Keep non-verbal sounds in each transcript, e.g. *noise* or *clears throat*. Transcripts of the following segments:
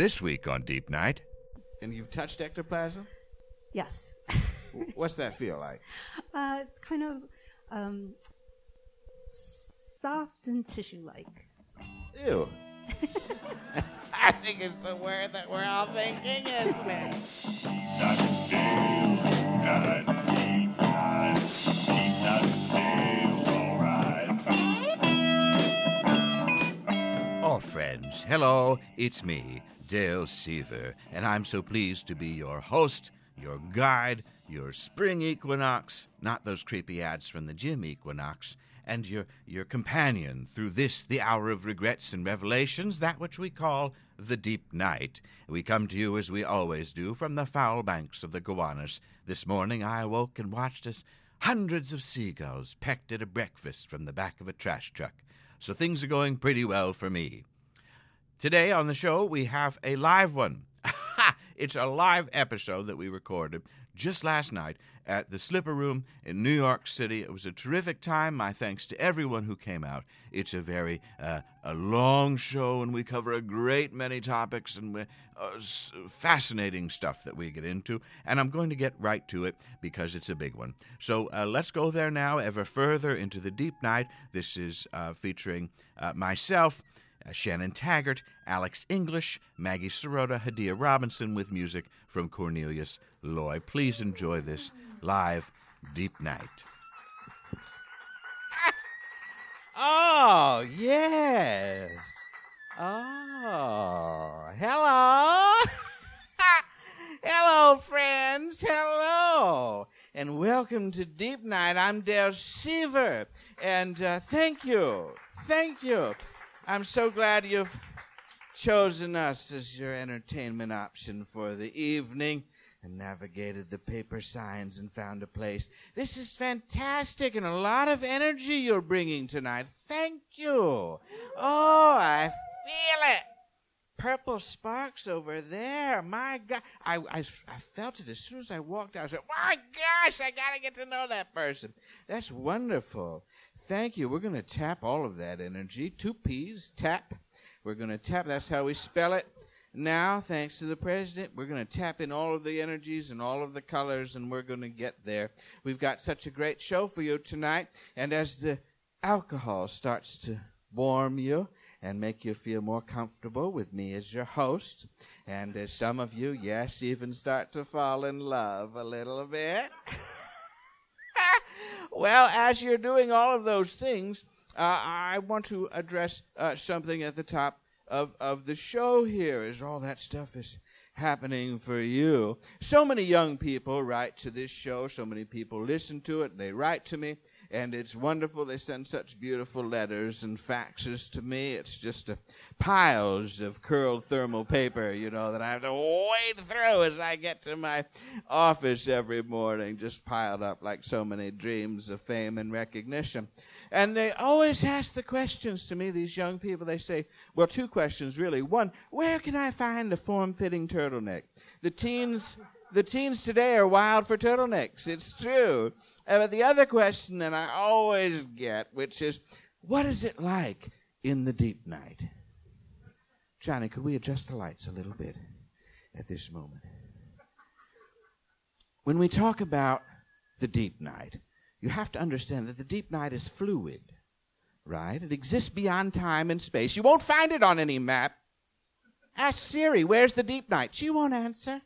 This week on Deep Night. And you've touched ectoplasm? Yes. *laughs* What's that feel like? Uh, it's kind of um, soft and tissue-like. Ew. *laughs* I think it's the word that we're all thinking, isn't it? Oh, friends, hello, it's me, Dale Seaver, and I'm so pleased to be your host, your guide, your spring equinox, not those creepy ads from the gym equinox, and your, your companion through this, the hour of regrets and revelations, that which we call the deep night. We come to you as we always do from the foul banks of the Gowanus. This morning I awoke and watched as hundreds of seagulls pecked at a breakfast from the back of a trash truck so things are going pretty well for me. Today on the show, we have a live one. *laughs* it's a live episode that we recorded just last night at the Slipper Room in New York City. It was a terrific time. My thanks to everyone who came out. It's a very uh, a long show, and we cover a great many topics and uh, fascinating stuff that we get into. And I'm going to get right to it because it's a big one. So uh, let's go there now, ever further into the deep night. This is uh, featuring uh, myself. Uh, Shannon Taggart, Alex English, Maggie Serota, Hadiyah Robinson with music from Cornelius Loy. Please enjoy this live deep night. *laughs* Oh, yes. Oh, hello. *laughs* hello, friends. Hello. And welcome to Deep Night. I'm Dale Seaver. And uh, thank you. Thank you. I'm so glad you've chosen us as your entertainment option for the evening and navigated the paper signs and found a place. This is fantastic and a lot of energy you're bringing tonight. Thank you. Oh, I feel it. Purple sparks over there. My God. I, I, I felt it as soon as I walked out. I said, my gosh, I got to get to know that person. That's wonderful. Thank you. We're going to tap all of that energy. Two P's, tap. We're going to tap. That's how we spell it. Now, thanks to the president, we're going to tap in all of the energies and all of the colors, and we're going to get there. We've got such a great show for you tonight. And as the alcohol starts to warm you and make you feel more comfortable with me as your host, and as some of you, yes, even start to fall in love a little bit. *laughs* well, as you're doing all of those things, uh, I want to address uh, something at the top of, of the show here as all that stuff is happening for you. So many young people write to this show, so many people listen to it, they write to me, and it's wonderful. They send such beautiful letters and faxes to me. It's just uh, piles of curled thermal paper, you know, that I have to wade through as I get to my office every morning, just piled up like so many dreams of fame and recognition. And they always ask the questions to me, these young people. They say, well, two questions really. One, where can I find a form fitting turtleneck? The teens. The teens today are wild for turtlenecks. It's true. Uh, but the other question that I always get, which is, what is it like in the deep night? Johnny, could we adjust the lights a little bit at this moment? When we talk about the deep night, you have to understand that the deep night is fluid, right? It exists beyond time and space. You won't find it on any map. Ask Siri, where's the deep night? She won't answer.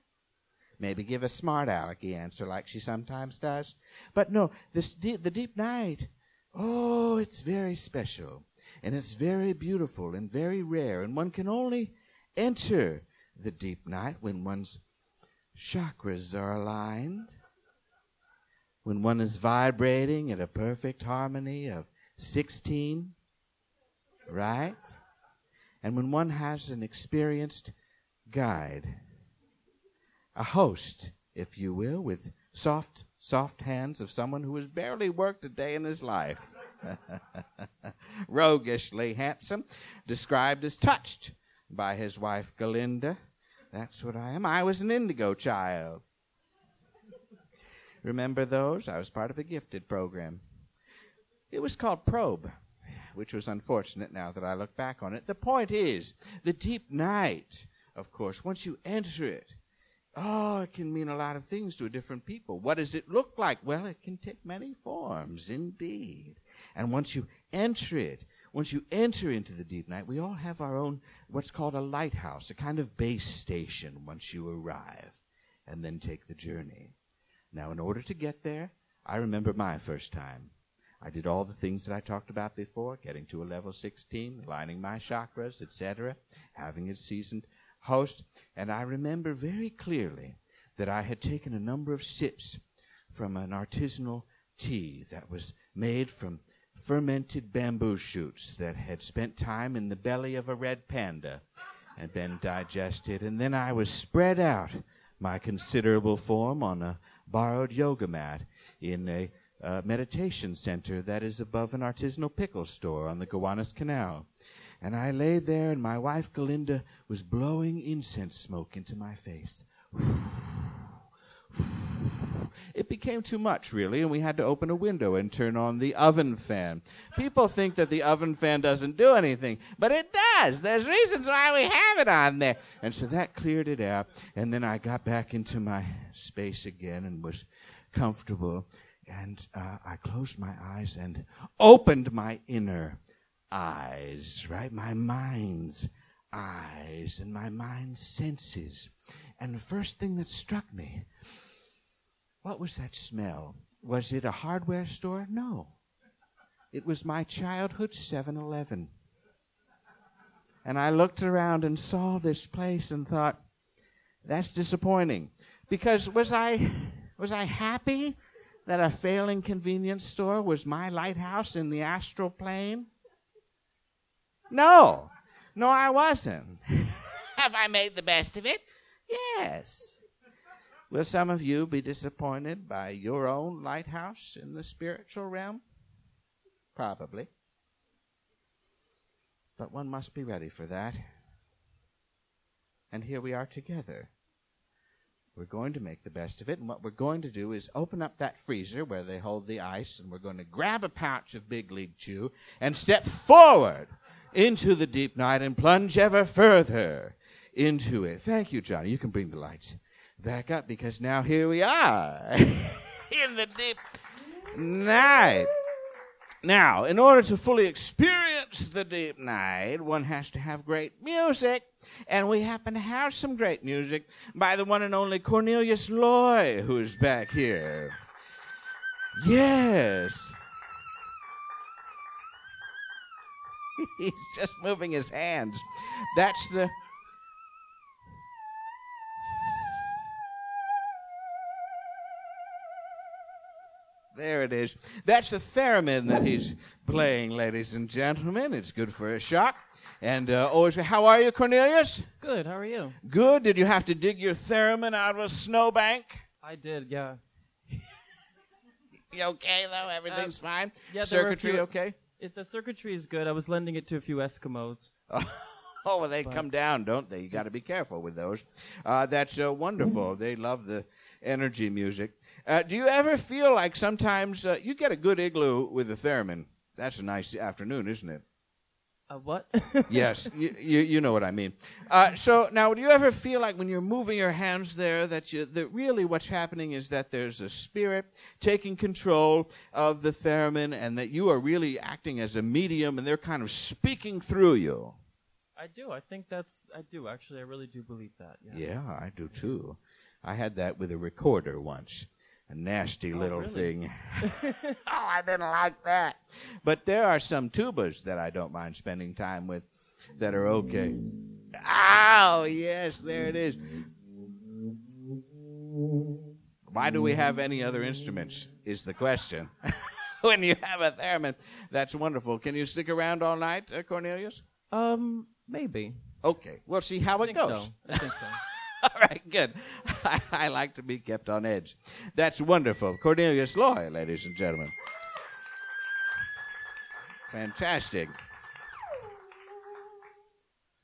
Maybe give a smart alecky answer like she sometimes does. But no, this the deep night, oh, it's very special. And it's very beautiful and very rare. And one can only enter the deep night when one's chakras are aligned when one is vibrating at a perfect harmony of 16, right? And when one has an experienced guide, a host, if you will, with soft, soft hands of someone who has barely worked a day in his life. *laughs* Roguishly handsome, described as touched by his wife Galinda. That's what I am. I was an indigo child. Remember those? I was part of a gifted program. It was called Probe, which was unfortunate now that I look back on it. The point is, the deep night. of course, once you enter it, oh, it can mean a lot of things to different people. What does it look like? Well, it can take many forms, indeed. And once you enter it, once you enter into the deep night, we all have our own, what's called a lighthouse, a kind of base station once you arrive and then take the journey. Now, in order to get there, I remember my first time. I did all the things that I talked about before, getting to a level 16, aligning my chakras, etc., having it seasoned host, and I remember very clearly that I had taken a number of sips from an artisanal tea that was made from fermented bamboo shoots that had spent time in the belly of a red panda and been digested, and then I was spread out my considerable form on a borrowed yoga mat in a uh, meditation center that is above an artisanal pickle store on the Gowanus Canal. And I lay there, and my wife Galinda was blowing incense smoke into my face. It became too much, really, and we had to open a window and turn on the oven fan. People think that the oven fan doesn't do anything, but it does. There's reasons why we have it on there. And so that cleared it out, and then I got back into my space again and was comfortable. And uh, I closed my eyes and opened my inner eyes, right? My mind's eyes and my mind's senses. And the first thing that struck me what was that smell? Was it a hardware store? No. It was my childhood 7 Eleven. And I looked around and saw this place and thought, that's disappointing. Because was I, was I happy that a failing convenience store was my lighthouse in the astral plane? No. No, I wasn't. *laughs* Have I made the best of it? Yes. Will some of you be disappointed by your own lighthouse in the spiritual realm? Probably. But one must be ready for that. And here we are together. We're going to make the best of it, and what we're going to do is open up that freezer where they hold the ice, and we're going to grab a pouch of Big League Chew and step forward into the deep night and plunge ever further into it. Thank you, Johnny. You can bring the lights back up because now here we are *laughs* in the deep night. Now, in order to fully experience the deep night, one has to have great music. And we happen to have some great music by the one and only Cornelius Loy, who's back here. Yes. *laughs* He's just moving his hands. That's the There it is. That's the theremin that he's playing, ladies and gentlemen. It's good for a shock. And uh, always, how are you, Cornelius? Good. How are you? Good. Did you have to dig your theremin out of a snowbank? I did. Yeah. *laughs* you okay though? Everything's Uh, fine. Yeah. there were a Circuitry few- okay? It, the circuitry is good. I was lending it to a few Eskimos. *laughs* Oh, well, they But- come down, don't they? You got to be careful with those. Uh, that's uh, wonderful. They love the energy music. Uh, do you ever feel like sometimes uh, you get a good igloo with the theremin? That's a nice afternoon, isn't it? Uh, what? *laughs* yes, you, you, you know what I mean. Uh, so now, do you ever feel like when you're moving your hands there that you that really what's happening is that there's a spirit taking control of the theremin, and that you are really acting as a medium, and they're kind of speaking through you? I do. I think that's. I do actually. I really do believe that. Yeah. Yeah, I do too. I had that with a recorder once. A nasty Oh, little really? thing. *laughs* *laughs* oh, I didn't like that. But there are some tubas that I don't mind spending time with that are okay. Oh, yes, there it is. Why do we have any other instruments? Is the question. *laughs* when you have a theremin, that's wonderful. Can you stick around all night, uh, Cornelius? Um. Maybe. Okay, we'll see how I it think goes. so. I think so. *laughs* All right, good. I, *laughs* I like to be kept on edge. That's wonderful. Cornelius Loy, ladies and gentlemen. Fantastic.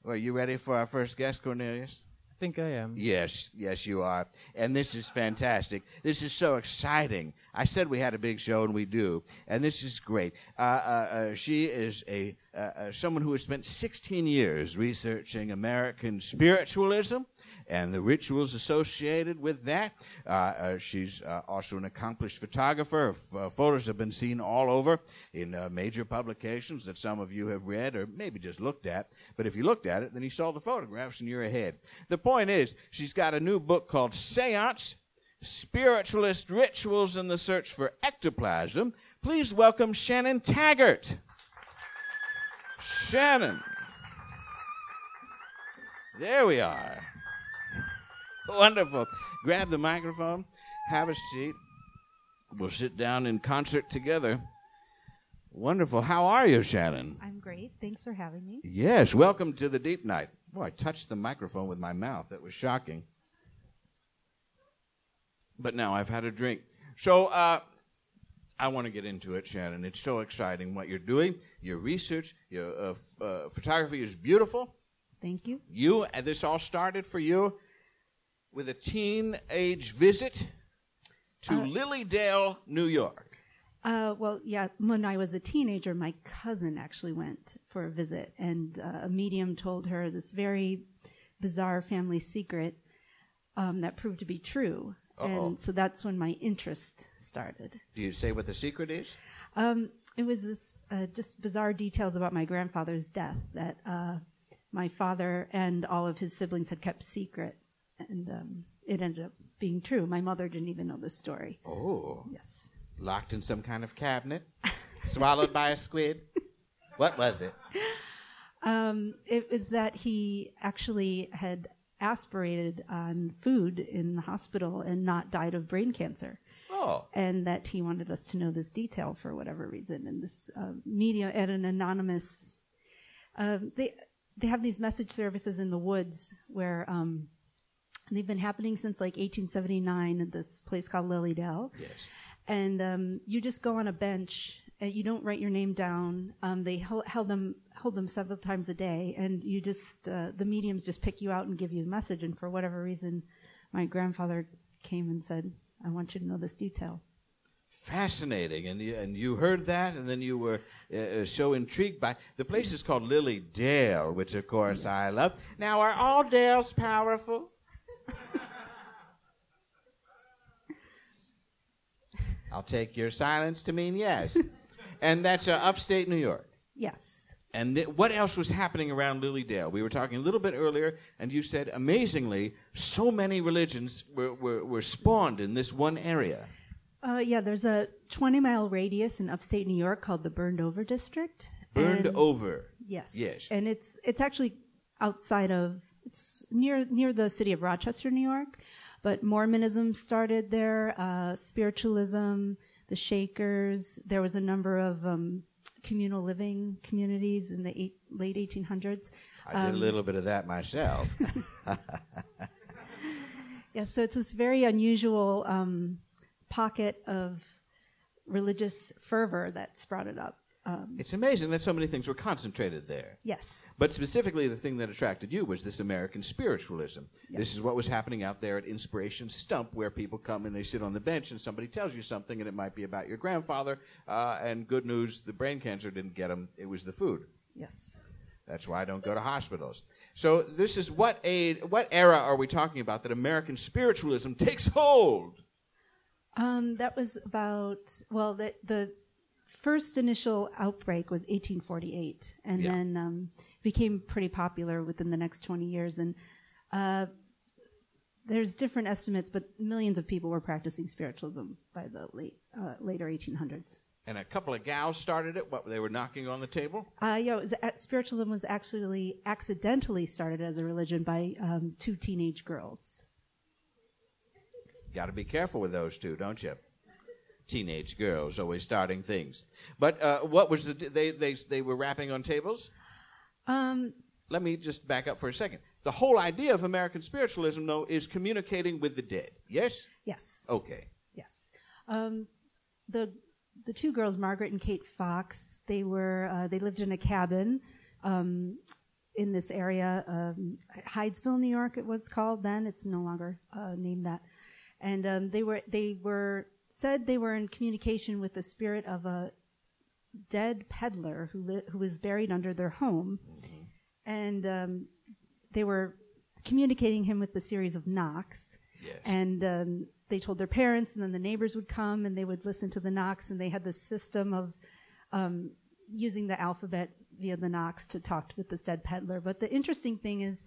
Well, you ready for our first guest, Cornelius? I think I am. Yes, yes, you are. And this is fantastic. This is so exciting. I said we had a big show, and we do. And this is great. Uh, uh, uh, she is a uh, uh, someone who has spent 16 years researching American spiritualism and the rituals associated with that. Uh, uh, she's uh, also an accomplished photographer. F- photos have been seen all over in major publications that some of you have read or maybe just looked at. But if you looked at it, then you saw the photographs and you're ahead. The point is, she's got a new book called Seance Spiritualist Rituals in the Search for Ectoplasm. Please welcome Shannon Taggart. Shannon. There we are. *laughs* Wonderful. Grab the microphone, have a seat. We'll sit down in concert together. Wonderful. How are you, Shannon? I'm great. Thanks for having me. Yes, welcome to the Deep Night. Boy, I touched the microphone with my mouth. That was shocking. But now I've had a drink. So, uh, I want to get into it, Shannon. It's so exciting what you're doing. Your research, your uh, f- uh, photography is beautiful. Thank you. You, and this all started for you with a teenage visit to Uh, Lily Dale, New York. Uh, well, yeah, when I was a teenager, my cousin actually went for a visit, and uh, a medium told her this very bizarre family secret um, that proved to be true. Uh-oh. And so that's when my interest started. Do you say what the secret is? Um, it was this uh, just bizarre details about my grandfather's death that uh, my father and all of his siblings had kept secret, and um, it ended up being true. My mother didn't even know the story. Oh, Yes. locked in some kind of cabinet, *laughs* swallowed by a squid. What was it? Um, it was that he actually had aspirated on food in the hospital and not died of brain cancer. Oh, And that he wanted us to know this detail for whatever reason. And this uh, media at an anonymous, um, they they have these message services in the woods where um, they've been happening since like 1879 at this place called Lily Dale yes. and um, you just go on a bench. And you don't write your name down. Um, they held, held them hold them several times a day, and you just uh, the mediums just pick you out and give you a message. And for whatever reason, my grandfather came and said, "I want you to know this detail." Fascinating, and you, and you heard that, and then you were uh, so intrigued by the place is called Lily Dale, which of course I love. Now, are all Dales powerful? *laughs* I'll take your silence to mean yes, and that's uh, upstate New York. Yes. And th- what else was happening around Lily Dale? We were talking a little bit earlier, and you said, amazingly, so many religions were, were, were spawned in this one area. Uh, yeah, there's a 20 mile radius in upstate New York called the Burned Over District. Burned And- over. Yes. Yes. And it's it's actually outside of it's near near the city of Rochester, New York, but Mormonism started there, uh, spiritualism, the Shakers. There was a number of um, communal living communities in the eight, late 1800s. I did a little bit of that myself. *laughs* *laughs* Yeah, so it's this very unusual um, pocket of religious fervor that sprouted up. Um, it's amazing that so many things were concentrated there. yes. But specifically, the thing that attracted you was this American spiritualism. This is what was happening out there at Inspiration Stump, where people come and they sit on the bench and somebody tells you something, and it might be about your grandfather. Uh, and good news, the brain cancer didn't get him, it was the food. Yes. That's why I don't go to hospitals. So this is what a what era are we talking about that American spiritualism takes hold? Um, that was about well, the the first initial outbreak was 1848, and Yeah. then um, became pretty popular within the next 20 years. And uh, there's different estimates, but millions of people were practicing spiritualism by the late uh, later 1800s. And a couple of gals started it. What they were knocking on the table. Uh, yeah, was, uh, spiritualism was actually accidentally started as a religion by um, two teenage girls. Got to be careful with those two, don't you? Teenage girls always starting things. But uh, what was the they they they were rapping on tables? Um, Let me just back up for a second. The whole idea of American spiritualism, though, is communicating with the dead. Yes. yes. Okay. Yes. Um, the the two girls, Margaret and Kate Fox, they were uh, they lived in a cabin um, in this area, um, Hydesville, New York. It was called then. It's no longer uh, named that. And um, they were they were said they were in communication with the spirit of a dead peddler who li- who was buried under their home, and um, they were communicating him with a series of knocks. Yes. And um, they told their parents, and then the neighbors would come and they would listen to the knocks, and they had this system of um, using the alphabet via the knocks to talk with this dead peddler. But the interesting thing is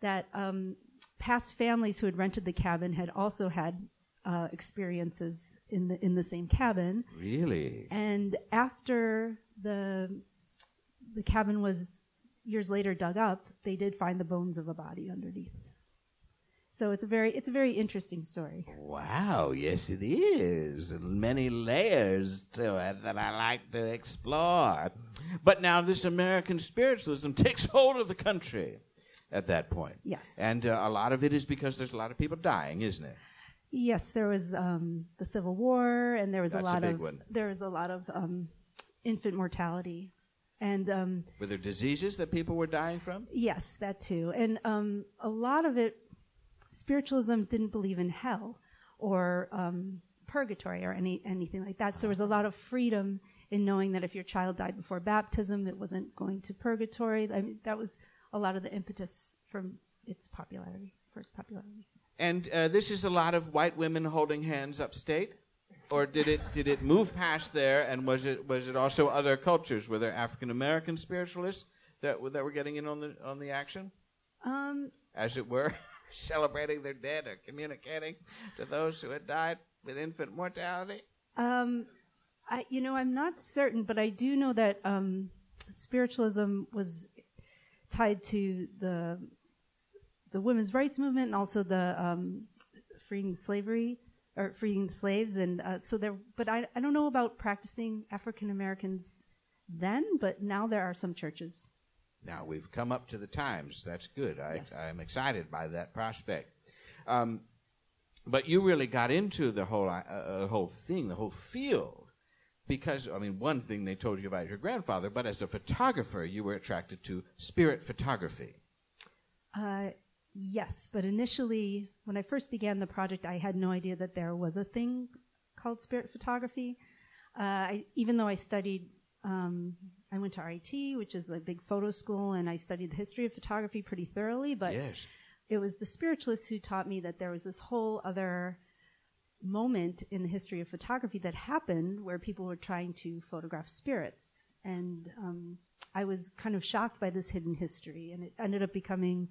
that um, past families who had rented the cabin had also had uh, experiences in the in the same cabin. Really? And after the the cabin was years later dug up, they did find the bones of a body underneath. So it's a very it's a very interesting story. Wow, yes, it is. Many layers to it that I like to explore. But now this American spiritualism *laughs* takes hold of the country at that point. Yes. And uh, a lot of it is because there's a lot of people dying, isn't it? Yes, there was um, the Civil War, and there was That's a a lot big of one. there was a lot of um, infant mortality, and um, Were there diseases that people were dying from? yes, that too. And um, a lot of it, spiritualism didn't believe in hell or um, purgatory or any anything like that. So there was a lot of freedom in knowing that if your child died before baptism, it wasn't going to purgatory. I mean, that was a lot of the impetus from its popularity for its popularity. And uh, this is a lot of white women holding hands upstate, or did it did it move past there? And was it was it also other cultures? Were there African American spiritualists that that were getting in on the on the action, Um, as it were, *laughs* celebrating their dead or communicating to those who had died with infant mortality? Um, I, you know, I'm not certain, but I do know that um, spiritualism was tied to the the women's rights movement and also the um, freeing slavery or freeing the slaves, and uh, so there. But I, I don't know about practicing African Americans then, but now there are some churches. Now we've come up to the times. That's good. I, Yes. I'm excited by that prospect. Um, but you really got into the whole uh, uh, whole thing, the whole field, because I mean, one thing they told you about your grandfather, but as a photographer, you were attracted to spirit photography. Uh, yes, but initially, when I first began the project, I had no idea that there was a thing called spirit photography. Uh, I, even though I studied, um, I went to RIT, which is a big photo school, and I studied the history of photography pretty thoroughly. But yes. it was the spiritualists who taught me that there was this whole other moment in the history of photography that happened where people were trying to photograph spirits. And um, I was kind of shocked by this hidden history, and it ended up becoming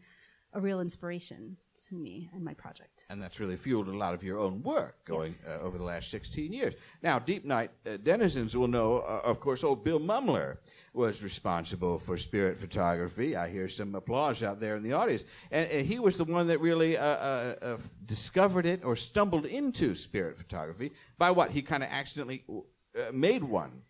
a real inspiration to me and my project. And that's really fueled a lot of your own work going Yes. uh, over the last 16 years. Now, Deep Night uh, denizens will know, uh, of course, old Bill Mumler was responsible for spirit photography. I hear some applause out there in the audience. And uh, he was the one that really uh, uh, uh, discovered it or stumbled into spirit photography by what? He kind of accidentally uh, made one.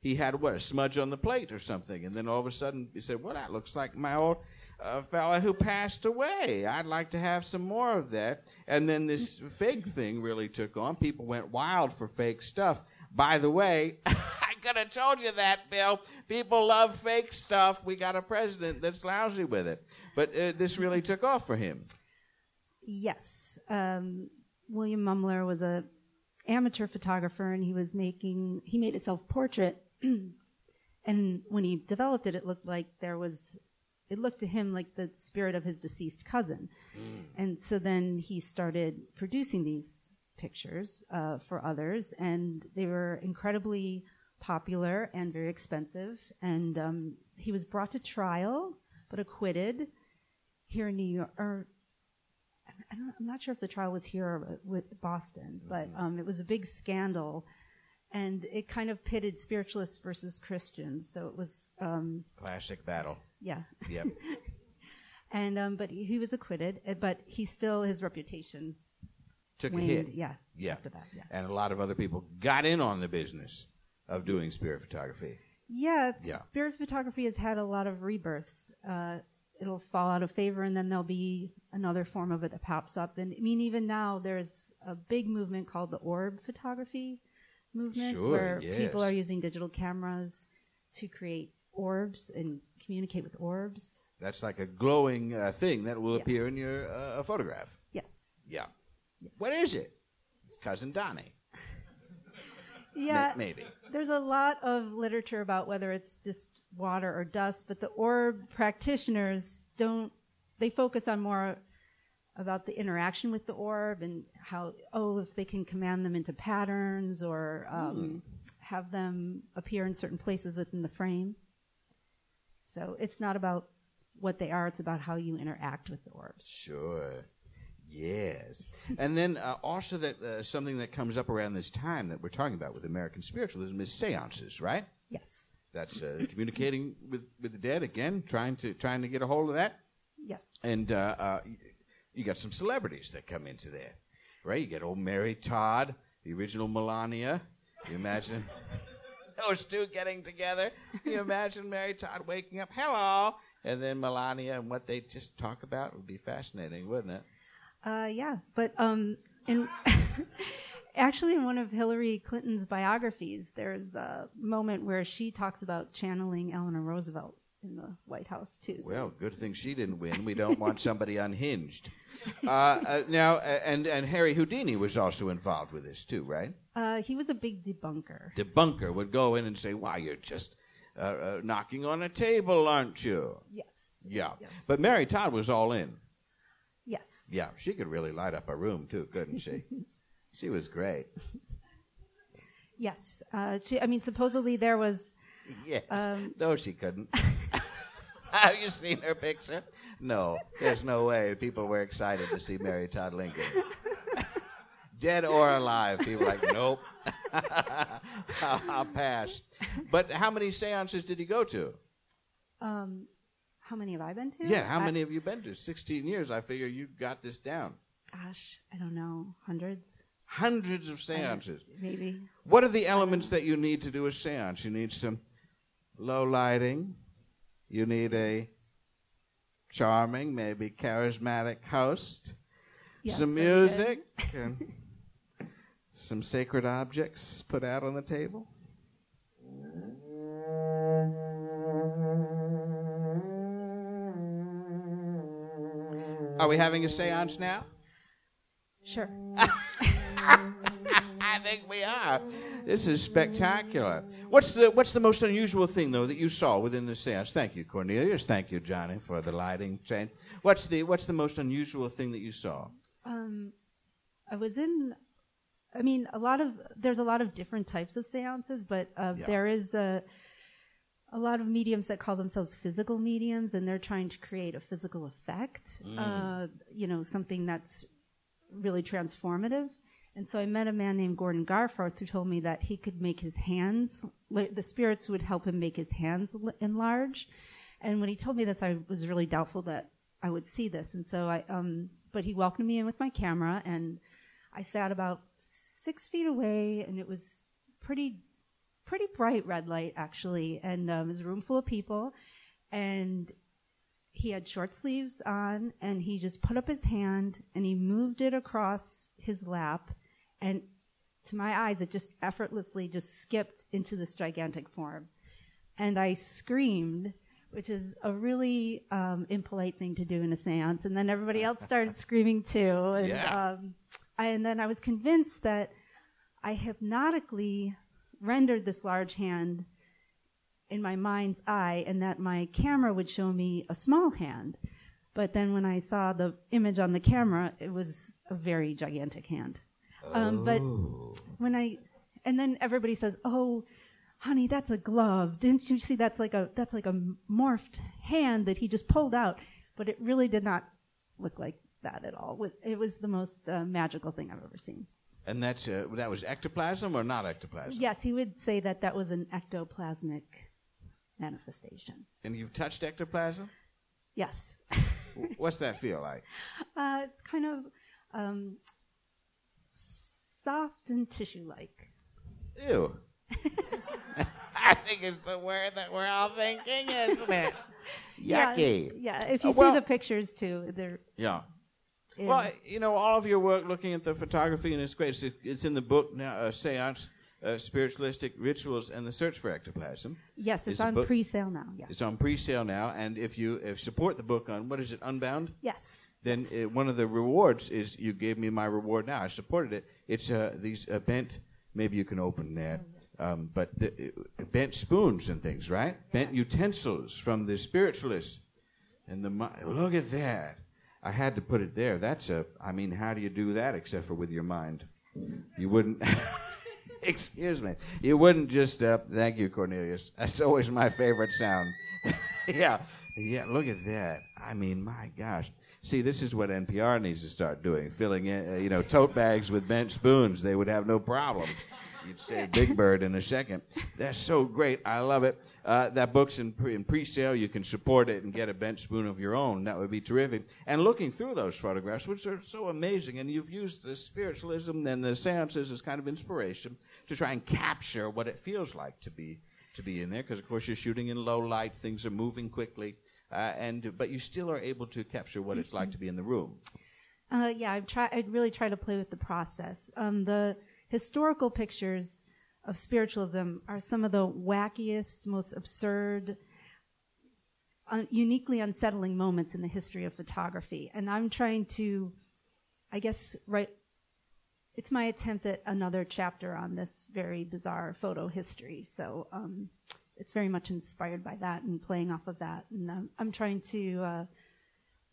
He had, what, a smudge on the plate or something. And then all of a sudden he said, well, that looks like my old a fella who passed away. I'd like to have some more of that. And then this fake thing really took on. People went wild for fake stuff. By the way, *laughs* I could have told you that, Bill. People love fake stuff. We got a president that's lousy with it. But uh, this really took off for him. Yes, um, William Mumler was a amateur photographer, and he was making he made a self portrait. *clears throat* and when he developed it, it looked like there was it looked to him like the spirit of his deceased cousin. And so then he started producing these pictures uh, for others, and they were incredibly popular and very expensive. And um, he was brought to trial, but acquitted here in New York. Or I don't, I'm not sure if the trial was here or with Boston, but um, it was a big scandal, and it kind of pitted spiritualists versus Christians. So it was, um, Classic battle. Yeah. Yep. *laughs* And um, but he, he was acquitted, uh, but he still his reputation Took waned. a hit. Yeah. Yeah. After that, yeah. And a lot of other people got in on the business of doing spirit photography. Yeah, it's, Yeah. spirit photography has had a lot of rebirths. Uh, it'll fall out of favor, and then there'll be another form of it that pops up. And I mean, even now, there's a big movement called the orb photography movement, Sure, where yes. people are using digital cameras to create orbs and communicate with orbs. That's like a glowing uh, thing that will Yeah. appear in your uh, photograph. Yes. Yeah. What is it? It's cousin Donnie. *laughs* Yeah. Ma- maybe. There's a lot of literature about whether it's just water or dust, but the orb practitioners don't, they focus on more about the interaction with the orb and how, oh, if they can command them into patterns or um, have them appear in certain places within the frame. So it's not about what they are, it's about how you interact with the orbs. Sure. Yes. and then uh, also that uh, something that comes up around this time that we're talking about with American spiritualism is seances, right? Yes. That's uh, communicating with, with the dead again, trying to trying to get a hold of that. Yes. And uh, uh, you got some celebrities that come into there, right? You get old Mary Todd, the original Melania. You imagine those two getting together. You imagine Mary Todd waking up, hello, and then Melania and what they just talk about would be fascinating, wouldn't it? Uh, yeah, but um, in *laughs* actually in one of Hillary Clinton's biographies, there's a moment where she talks about channeling Eleanor Roosevelt in the White House too. So- Well, good thing she didn't win. We don't want somebody unhinged. *laughs* Uh, uh, now, uh, and and Harry Houdini was also involved with this too, right? uh, he was a big debunker. Debunker would go in and say, "Why, you're just uh, uh, knocking on a table, aren't you?" Yes. Yeah. Yes. But Mary Todd was all in. Yes. Yeah, she could really light up a room too, couldn't she? *laughs* she was great. Yes. Uh, she, I mean, supposedly there was. Yes. Um, no, she couldn't. *laughs* Have you seen her picture? No, there's no way people were excited to see Mary Todd Lincoln. Dead or alive, people were like, nope. I'll, I'll pass. But how many seances did he go to? Um, how many have I been to? Yeah, how I- many have you been to? 16 years. I figure you got this down. Gosh, I don't know. Hundreds, Hundreds of seances. maybe. What are the elements that you need to do a seance? You need some low lighting. You need a charming, maybe charismatic host. Yes, some music. *laughs* and some sacred objects put out on the table. Are we having a seance now? Sure. *laughs* I think we are. This is spectacular. What's the What's the most unusual thing though that you saw within the seance? Thank you, Cornelius. Thank you, Johnny, for the lighting change. What's the What's the most unusual thing that you saw? Um, I was in. I mean, a lot of there's a lot of different types of seances, but uh, Yeah. there is a a lot of mediums that call themselves physical mediums, and they're trying to create a physical effect. Uh, you know, something that's really transformative. And so I met a man named Gordon Garforth who told me that he could make his hands, the spirits would help him make his hands enlarge. And when he told me this, I was really doubtful that I would see this. And so I, um, but he welcomed me in with my camera and I sat about six feet away and it was pretty, pretty bright red light actually. And um, it was a room full of people and he had short sleeves on and he just put up his hand and he moved it across his lap and to my eyes it just effortlessly just skipped into this gigantic form and i screamed which is a really um, impolite thing to do in a seance and then everybody else started *laughs* screaming too and, Yeah. um, and then i was convinced that i hypnotically rendered this large hand in my mind's eye and that my camera would show me a small hand. But then when I saw the image on the camera, it was a very gigantic hand. Um, but when I, and then everybody says, "Oh, honey, that's a glove. Didn't you see? That's like a that's like a morphed hand that he just pulled out." But it really did not look like that at all. It was the most uh, magical thing I've ever seen. And that's uh, that was ectoplasm or not ectoplasm? Yes, he would say that that was an ectoplasmic manifestation. And you've touched ectoplasm. Yes. What's that feel like? *laughs* Uh, it's kind of um, soft and tissue-like. Ew. *laughs* I think it's the word that we're all thinking, isn't it? *laughs* Yucky. Yeah, yeah. If you Uh, well- see the pictures too, they're. Yeah. in- Well, you know, all of your work looking at the photography, and it's great. It's, it's in the book now, uh, Seance, uh, Spiritualistic Rituals, and the Search for Ectoplasm. yes, it's is a on book- pre-sale now. Yes. It's on pre-sale now, and if you if support the book on what is it, Unbound, Yes. Then uh, one of the rewards is you gave me my reward now. I supported it. It's uh, these uh, bent maybe you can open that. Um, but the, uh, bent spoons and things, right? Bent utensils from the spiritualists. And the look at that. I had to put it there. That's a. I mean, how do you do that except for with your mind? You wouldn't. *laughs* Excuse me. You wouldn't just. Uh, thank you, Cornelius. That's always my favorite sound. *laughs* yeah, yeah. Look at that. I mean, my gosh. See, this is what NPR needs to start doing: filling in, uh, you know, tote bags with bent spoons. They would have no problem. You'd say Big Bird in a second. That's so great. I love it. Uh, that book's in, pre- in pre-sale. You can support it and get a bench spoon of your own. That would be terrific. And looking through those photographs, which are so amazing, and you've used the spiritualism and the seances as kind of inspiration to try and capture what it feels like to be to be in there. Because of course you're shooting in low light, things are moving quickly, uh, and but you still are able to capture what it's like to be in the room. Uh, yeah, I try. I really try to play with the process. Um, the historical pictures of spiritualism are some of the wackiest, most absurd, un- uniquely unsettling moments in the history of photography. And I'm trying to, I guess, write. It's my attempt at another chapter on this very bizarre photo history. So um, it's very much inspired by that and playing off of that. And um, I'm trying to uh,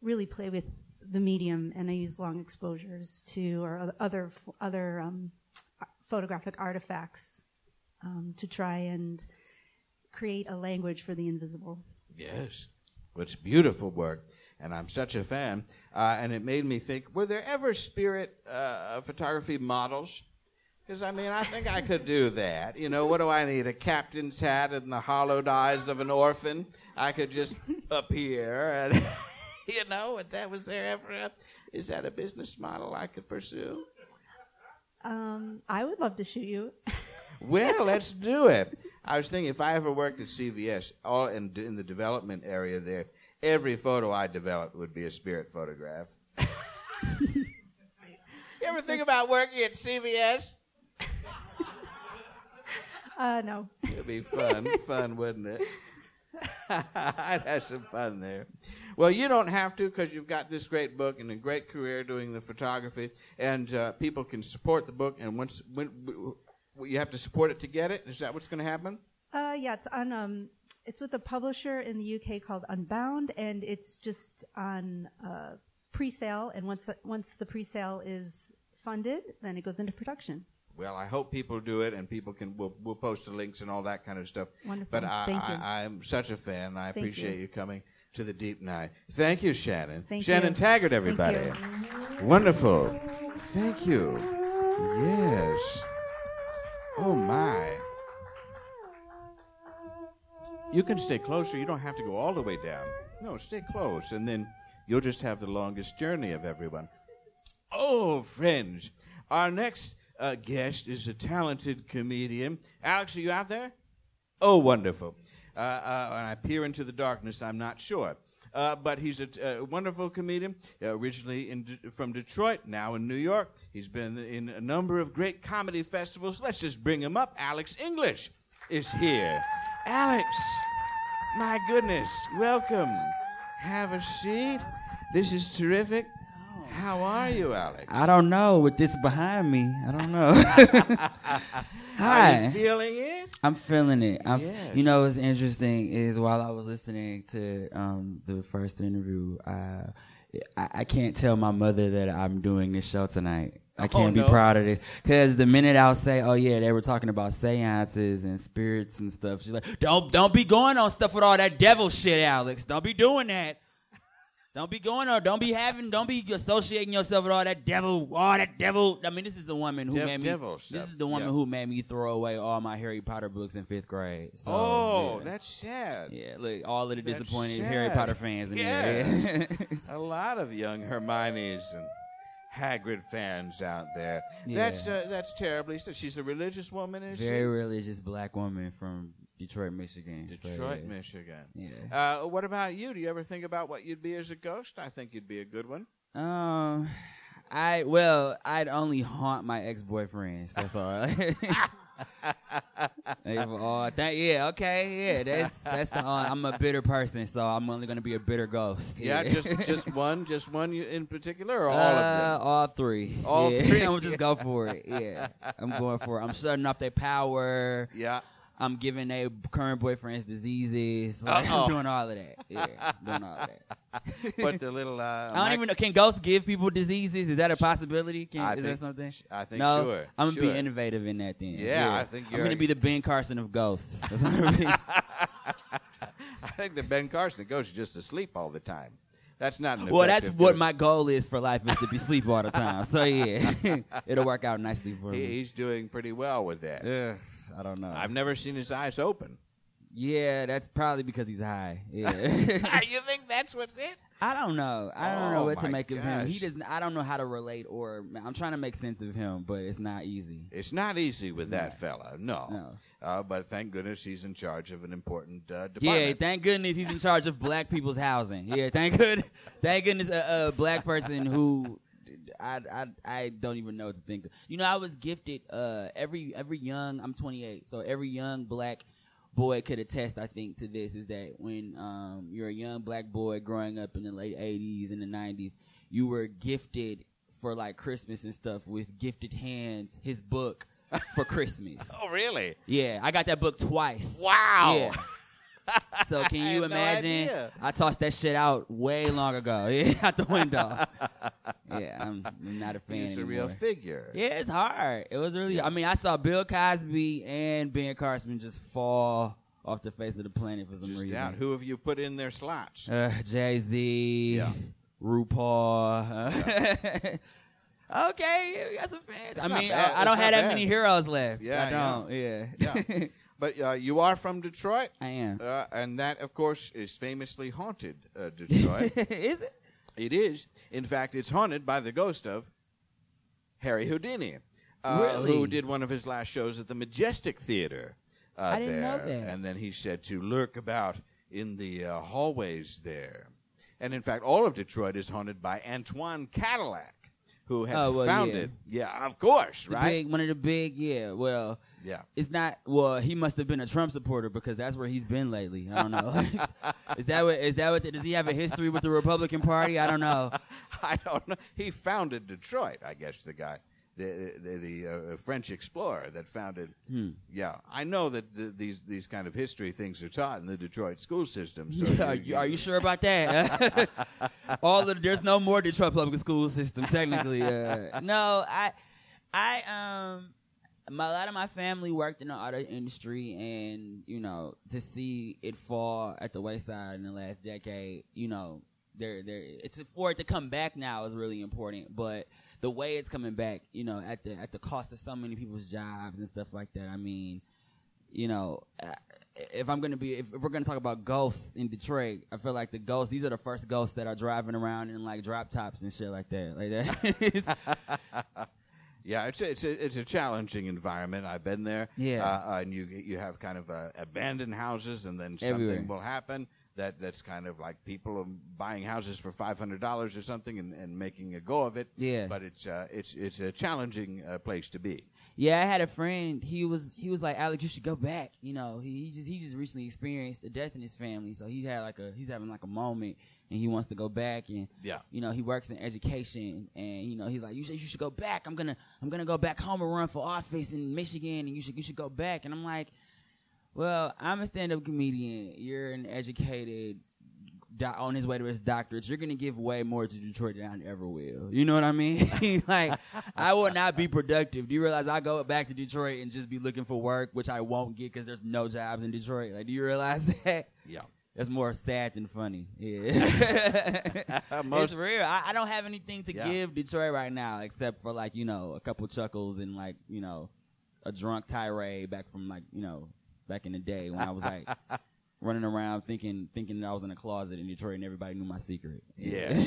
really play with the medium, and I use long exposures to or other other um, photographic artifacts um, to try and create a language for the invisible. Yes. It's beautiful work, and I'm such a fan. Uh, and it made me think: Were there ever spirit uh, photography models? Because I mean, I think I could do that. You know, what do I need? A captain's hat and the hollowed eyes of an orphan? I could just *laughs* appear, and *laughs* you know, if that was there ever, is that a business model I could pursue? Um, I would love to shoot you. *laughs* Well, let's do it. I was thinking if I ever worked at CVS, all in, in the development area there, every photo I developed would be a spirit photograph. you ever think about working at CVS? Uh, no. It'd be fun, *laughs* fun, wouldn't it? *laughs* I'd have some fun there. Well, you don't have to because you've got this great book and a great career doing the photography, and uh, people can support the book. And once when, you have to support it to get it, is that what's going to happen? Uh, yeah, it's on. Um, it's with a publisher in the UK called Unbound, and it's just on uh, pre-sale. And once once the pre-sale is funded, then it goes into production. Well, I hope people do it, and people can. We'll, we'll post the links and all that kind of stuff. Wonderful. But I, Thank you. I, I'm such a fan. I Thank appreciate you. you. coming to the deep night. Thank you, Shannon. Thank Shannon you. Taggart, Thank everybody. you. Wonderful. Thank you. Yes. Oh my. You can stay closer. You don't have to go all the way down. No, stay close, and then you'll just have the longest journey of everyone. Oh, friends, our next uh, guest is a talented comedian. Alex, are you out there? Oh, wonderful. Uh, uh, and I peer into the darkness, I'm not sure. Uh, but he's a, wonderful comedian, uh, originally in De- from Detroit, now in New York. He's been in a number of great comedy festivals. Let's just bring him up. Alex English is here. Alex, my goodness, welcome. Have a seat. This is terrific. How are you, Alex? I don't know with this behind me. I don't know. *laughs* Are Hi, you feeling it? I'm feeling it. I'm, Yes. You know what's interesting is while I was listening to um, the first interview, uh, I, I can't tell my mother that I'm doing this show tonight. I can't no. be proud of this because the minute I'll say, "Oh yeah," they were talking about seances and spirits and stuff. She's like, "Don't don't be going on stuff with all that devil shit, Alex. Don't be doing that." Don't be going on. Don't be having. Don't be associating yourself with all that devil. All that devil. I mean, this is the woman who Dev- made me. devil This is the woman Yeah. who made me throw away all my Harry Potter books in fifth grade. So, oh, yeah. that's sad. yeah. Look, all of the That's disappointed sad. Harry Potter fans in Yeah. *laughs* here. A lot of young Hermione's and Hagrid fans out there. Yeah. That's uh, that's terribly. So she's a religious woman, is she? Very religious black woman from Detroit, Michigan. So, Detroit, yeah. Michigan. Yeah. Uh, what about you? Do you ever think about what you'd be as a ghost? I think you'd be a good one. Um, I well, I'd only haunt my ex boyfriends. That's all. *laughs* All- that- yeah, okay, yeah. That's that's the. Uh, I'm a bitter person, so I'm only gonna be a bitter ghost. Yeah, just just *laughs* one, just one in particular, or all Uh, of them. all three. All yeah. *laughs* three. I'm just go for it. Yeah, I'm going for it. I'm shutting off their power. Yeah. I'm giving their current boyfriends diseases. Like, Uh-oh. I'm doing all of that. Yeah, doing all of that. *laughs* But the little. Uh, I don't even know. Can ghosts give people diseases? Is that a possibility? Can, I is think- that something? I think no, sure. I'm gonna sure. be innovative in that then. Yeah, I think I'm you're- gonna be the Ben Carson of ghosts. *laughs* That's what I'm gonna be. *laughs* I think that Ben Carson goes just to sleep all the time. That's not an well, that's what my goal is for life is to be sleep all the time. So yeah, it'll work out nicely for He, me. he's doing pretty well with that. Ugh, I don't know. I've never seen his eyes open. yeah, that's probably because he's high. Yeah. *laughs* *laughs* you think that's what's it? I don't know. I don't know Oh, what to my make of him. He doesn't. I don't know how to relate, or I'm trying to make sense of him, but it's not easy. It's not easy with It's that not. fella. No. No. Uh, but thank goodness he's in charge of an important uh, Yeah, thank goodness he's in charge of black people's housing. Yeah, thank good, thank goodness a, a black person who I, I I don't even know what to think. of. You know, I was gifted uh, every every young. I'm 28, so every young black boy could attest. I think to this is that when um, you're a young black boy growing up in the late 80s and the 90s, you were gifted for like Christmas and stuff with gifted hands his book for Christmas. *laughs* oh, really? Yeah, I got that book twice. Wow. Yeah. So can *laughs* you no imagine? idea. I tossed that shit out way long ago. *laughs* Yeah, out the window. *laughs* yeah, I'm, I'm not a fan He's a anymore. real figure. yeah, it's hard. It was really. I mean, I saw Bill Cosby and Ben Carson just fall off the face of the planet for some Just reason. out. Who have you put in their slots? Uh, Jay Z, Yeah. RuPaul. okay, yeah, we got some fans. It's I mean. I, I don't have that bad. many heroes left. Yeah, I don't. Yeah, Yeah. But uh, you are from Detroit, I am. uh, and that, of course, is famously haunted, uh, Detroit. *laughs* Is it? it is. In fact, it's haunted by the ghost of Harry Houdini, uh, Really? who did one of his last shows at the Majestic Theater. Uh, I didn't know there. that. And then he said to lurk about in the uh, hallways there. And in fact, all of Detroit is haunted by Antoine Cadillac, who had Oh, well, founded. Yeah. of course, The right? big, one of the big, yeah. Well, yeah. it's not. Well, he must have been a Trump supporter because that's where he's been lately. I don't know. *laughs* *laughs* is that what? Is that what? Does he have a history with the Republican Party? I don't know. *laughs* I don't know. He founded Detroit, I guess. The guy, the the, the uh, French explorer that founded. Hmm. Yeah, I know that the, these these kind of history things are taught in the Detroit school system. So are, you, are you sure about that? All of there's no more Detroit public school system technically. Uh, no, I, I um, my, a lot of my family worked in the auto industry, and you know, to see it fall at the wayside in the last decade, you know, there, there, it's for it to come back now is really important, but. The way it's coming back, you know, at the at the cost of so many people's jobs and stuff like that. I mean, you know, if I'm gonna be, if we're gonna talk about ghosts in Detroit, I feel like the ghosts. These are the first ghosts that are driving around in like drop tops and shit like that. Like that. *laughs* Yeah, it's a, it's a, it's a challenging environment. I've been there. Yeah. uh, uh, and you you have kind of uh, abandoned houses, and then something Everywhere. will happen that that's kind of like people are buying houses for five hundred dollars or something and, and making a go of it. Yeah. but it's uh, it's it's a challenging uh, place to be. yeah, I had a friend. He was he was like, Alex, you should go back. You know, he, he just he just recently experienced a death in his family, so he had like a he's having like a moment, and he wants to go back and Yeah. you know he works in education and you know he's like you should you should go back. I'm gonna i'm gonna go back home and run for office in michigan and you should you should go back. And i'm like well i'm a stand-up comedian. You're an educated doc- on his way to his doctorates you're gonna give way more to detroit than i ever will. You know what i mean? *laughs* Like i will not be productive. Do you realize i go back to detroit and just be looking for work which i won't get because there's no jobs in detroit? Like do you realize *laughs* that? Yeah. That's more sad than funny. Yeah. *laughs* *laughs* It's real. I, I don't have anything to Yeah. give Detroit right now except for like, you know, a couple chuckles and like, you know, a drunk tirade back from like, you know, back in the day when I was like *laughs* running around thinking thinking that I was in a closet in Detroit and everybody knew my secret. Yeah.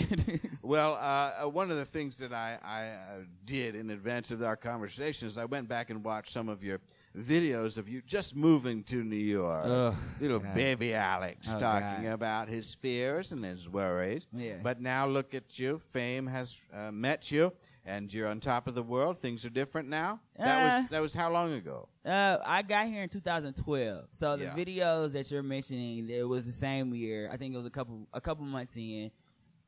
Well, uh, uh, one of the things that I, I uh, did in advance of our conversation is I went back and watched some of your videos of you just moving to New York. Ugh, Little God. baby Alex Oh, talking God. about his fears and his worries. Yeah. But now look at you. Fame has uh, met you. and you're on top of the world. Things are different now. That Uh, was that was how long ago? Uh, I got here in 2012. So the Yeah. videos that you're mentioning, it was the same year. I think it was a couple a couple months in.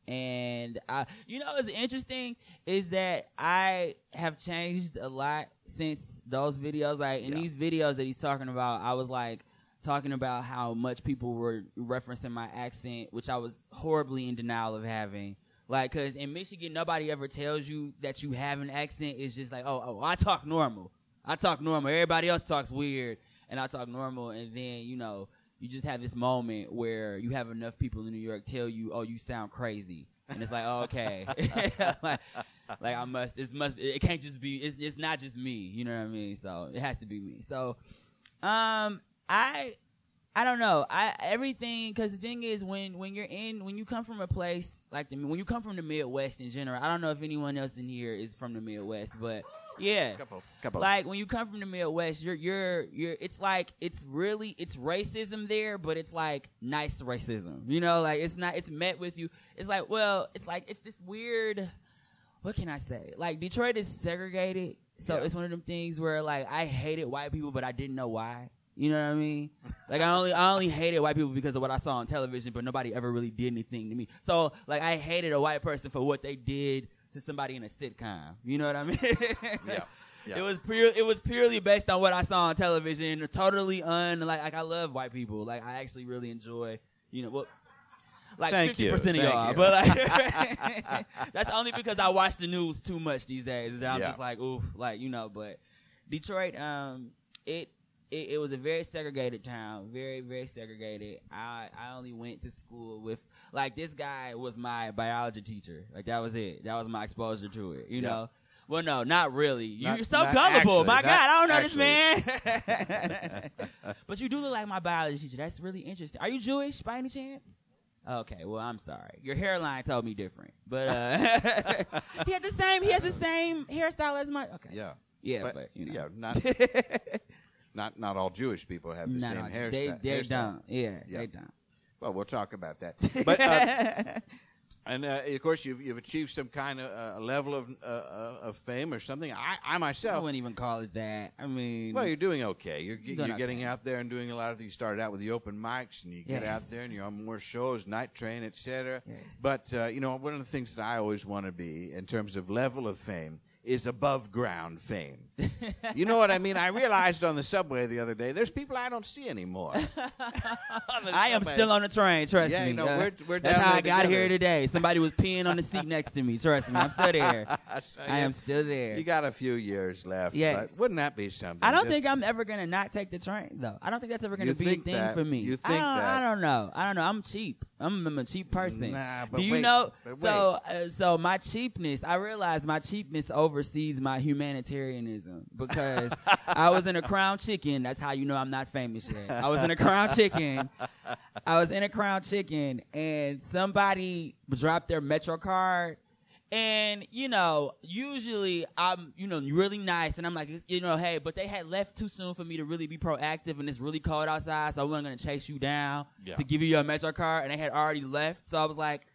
And I, you know, what's interesting is that I have changed a lot since those videos. Like in Yeah. these videos that he's talking about, I was like talking about how much people were referencing my accent, which I was horribly in denial of having. Like, cause in Michigan, nobody ever tells you that you have an accent. It's just like, oh, oh, I talk normal. I talk normal. Everybody else talks weird, and I talk normal. And then, you know, you just have this moment where you have enough people in New York tell you, "Oh, you sound crazy," and it's like, oh, "Okay," *laughs* like, like I must. It must. It can't just be. It's, it's not just me. You know what I mean? So it has to be me. So, um, I. I don't know. I everything because the thing is when when you're in when you come from a place like the when you come from the Midwest in general. I don't know if anyone else in here is from the Midwest, but yeah, Couple, couple. like when you come from the Midwest, you're you're you're. It's like it's really it's racism there, but it's like nice racism. You know, like it's not. It's met with you. It's like well, it's like it's this weird. What can I say? Like Detroit is segregated, so Yeah. it's one of them things where like I hated white people, but I didn't know why. You know what I mean? *laughs* Like I only I only hated white people because of what I saw on television, but nobody ever really did anything to me. So like I hated a white person for what they did to somebody in a sitcom. You know what I mean? Yeah. Yeah. *laughs* It was pure. It was purely based on what I saw on television. Totally un like like I love white people. Like I actually really enjoy. You know what? Like Thank fifty you. percent of Thank y'all, you. but like *laughs* *laughs* that's only because I watch the news too much these days. That I'm Yeah. just like, ooh, like you know. But Detroit, um, it, it it was a very segregated town, very very segregated. I I only went to school with like this guy was my biology teacher. Like that was it. That was my exposure to it. You Yeah. know. Well, no, not really. Not- You're so gullible. actually, My God, I don't know actually. this man. *laughs* *laughs* but you do look like my biology teacher. That's really interesting. Are you Jewish by any chance? Okay, well, I'm sorry. Your hairline told me different, but uh, *laughs* he had the same. He has the same hairstyle as my. Okay, yeah. yeah, but, but, you know, yeah, not not not all Jewish people have the No, same hairstyle. They they hairstyle. don't. Yeah, Yeah. they don't. Well, we'll talk about that. But uh, *laughs* and uh, of course, you've you've achieved some kind of uh, level of uh, uh, of fame or something. I I I myself. wouldn't even call it that. I mean, Well, you're doing okay. You're, Doing you're okay. getting out there and doing a lot of. Things. You started out with the open mics, and you get out there and you're on more shows, Night Train, etc. Yes. But uh, you know, one of the things that I always want to be in terms of level of fame is above ground fame. you know what I mean? I realized on the subway the other day, there's people I don't see anymore. *laughs* I am still on the train. Trust Yeah, me. you know, Uh, we're- we're that's how there I got together. here today. Somebody was peeing on the seat next to me. Trust me, I'm still *laughs* there. I am still there. You got a few years left. Yes. but wouldn't that be something? I don't Just- think I'm ever gonna not take the train though. I don't think that's ever gonna be a thing that. for me. You I think don't, that. I don't know. I don't know. I'm cheap. I'm, I'm a cheap person. Nah, but Do you wait, know? So, uh, so my cheapness. I realize my cheapness oversees my humanitarianism because *laughs* I was in a Crown Chicken. That's how you know I'm not famous yet. I was in a Crown Chicken. I was in a Crown Chicken, and somebody dropped their Metro card. And you know, usually I'm, you know, really nice, and I'm like, you know, hey, but they had left too soon for me to really be proactive, and it's really cold outside, so I wasn't gonna chase you down Yeah. to give you your Metro card, and they had already left, so I was like,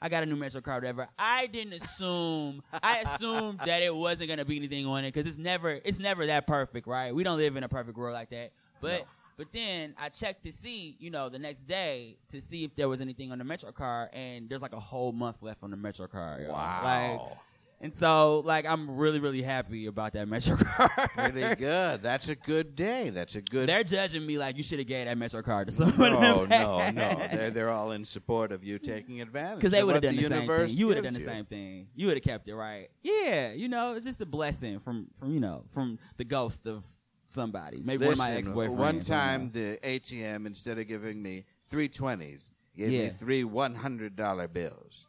I got a new Metro card, whatever. I didn't assume, I assumed that it wasn't gonna be anything on it, because it's never, it's never that perfect, right? We don't live in a perfect world like that, but. No. But then I checked to see, you know, the next day to see if there was anything on the Metro card, and there's like a whole month left on the Metro card. Wow. Like, and so, like, I'm really, really happy about that Metro *laughs* card. Pretty good. That's a good day. That's a good. They're judging me like you should have gave that Metro card to someone. no, no, no. *laughs* They're they're all in support of you taking advantage. Because they would have done the, same thing. You would have done the you. same thing. You would have kept it right. Yeah, you know, it's just a blessing from, from you know, from the ghost of somebody. Maybe one of my ex boyfriends. one time the ATM instead of giving me three twenties, gave me three one hundred dollar bills.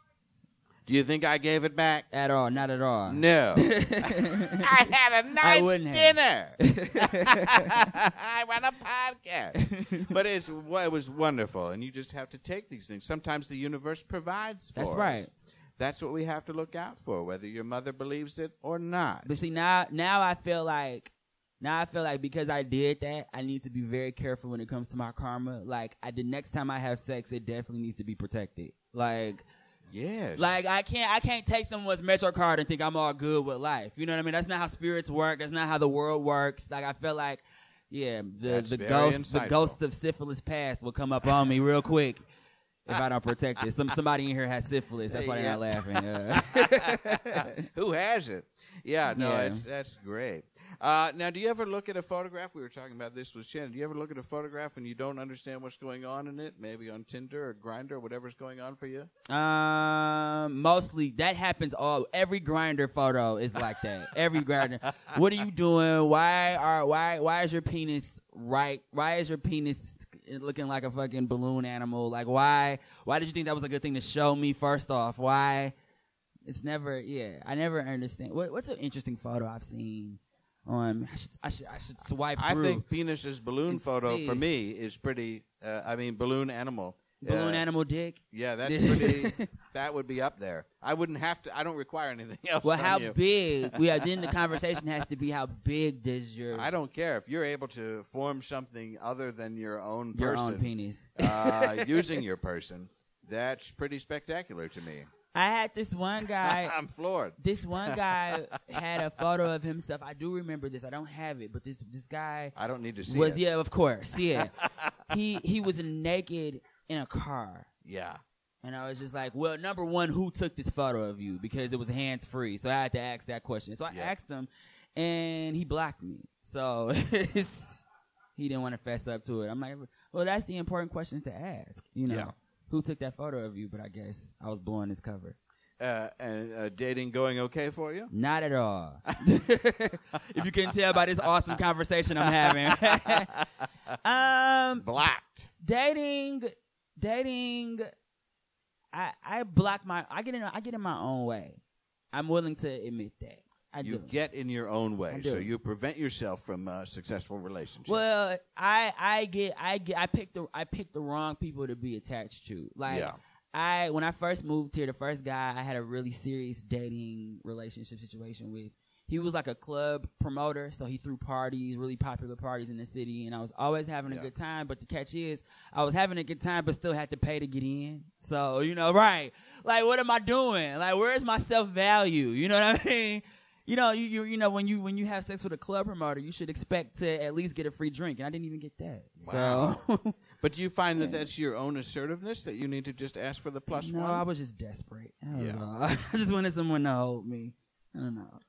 Do you think I gave it back? At all, not at all. No. *laughs* *laughs* I had a nice dinner. *laughs* I want a podcast. but it's it was wonderful, and you just have to take these things. Sometimes the universe provides for That's us. right. That's what we have to look out for, whether your mother believes it or not. But see now now I feel like now I feel like because I did that, I need to be very careful when it comes to my karma. Like I the next time I have sex, it definitely needs to be protected. Like Yes. Like I can't I can't take someone's Metro card and think I'm all good with life. You know what I mean? That's not how spirits work. That's not how the world works. Like I feel like yeah, the That's the ghost the ghost of syphilis past will come up on me real quick if I don't protect it. Some somebody in here has syphilis. That's why they're not laughing. Uh, *laughs* Who has it? Yeah, no, Yeah. that's great. Uh, now, do you ever look at a photograph? We were talking about this with Shannon. Do you ever look at a photograph and you don't understand what's going on in it? Maybe on Tinder or Grindr or whatever's going on for you. Um, mostly that happens all. Every Grindr photo is like that. Every Grindr. what are you doing? Why are why why is your penis right? Why is your penis looking like a fucking balloon animal? Like why why did you think that was a good thing to show me? First off, why? It's never. Yeah, I never understand. What, what's an interesting photo I've seen? On I should I should I should swipe I through. think penis's balloon photo see. for me is pretty. Uh, I mean, balloon animal. balloon Uh, animal dick. Yeah, that's *laughs* pretty. that would be up there. I wouldn't have to. I don't require anything *laughs* else. Well, from how you. big? *laughs* We are, then the conversation has to be how big does your I don't care if you're able to form something other than your own your own penis. uh, using your person. That's pretty spectacular to me. I had this one guy. *laughs* I'm floored. this one guy *laughs* had a photo of himself. I do remember this. I don't have it, but this this guy I don't need to see was it. yeah, of course, yeah. *laughs* he he was naked in a car, Yeah. and I was just like, well, number one, who took this photo of you? Because it was hands free, so I had to ask that question. So I Yeah. asked him, and he blocked me. So he didn't want to fess up to it. I'm like, well, that's the important questions to ask. You know, Yeah. Who took that photo of you? But I guess I was blowing his cover. Uh, and uh, dating going okay for you? Not at all. *laughs* if you can tell by this awesome conversation I'm having. *laughs* um, Blocked. dating, dating. I I block my. I get in. I get in my own way. I'm willing to admit that. I You do. get in your own way, so you prevent yourself from a successful relationship. Well, I I get I get I picked the I picked the wrong people to be attached to. Like Yeah. I when I first moved here, the first guy I had a really serious dating relationship situation with. He was like a club promoter, so he threw parties, really popular parties in the city, and I was always having a Yeah. good time. But the catch is, I was having a good time, but still had to pay to get in. So you know, right? Like, what am I doing? Like, where's my self value? You know what I mean? You know, you, you you know when you when you have sex with a club promoter, you should expect to at least get a free drink, and I didn't even get that. Wow. So *laughs* but do you find that that's your own assertiveness that you need to just ask for the plus no, one? I was just desperate. Was Yeah. *laughs* I just wanted someone to hold me. I don't know.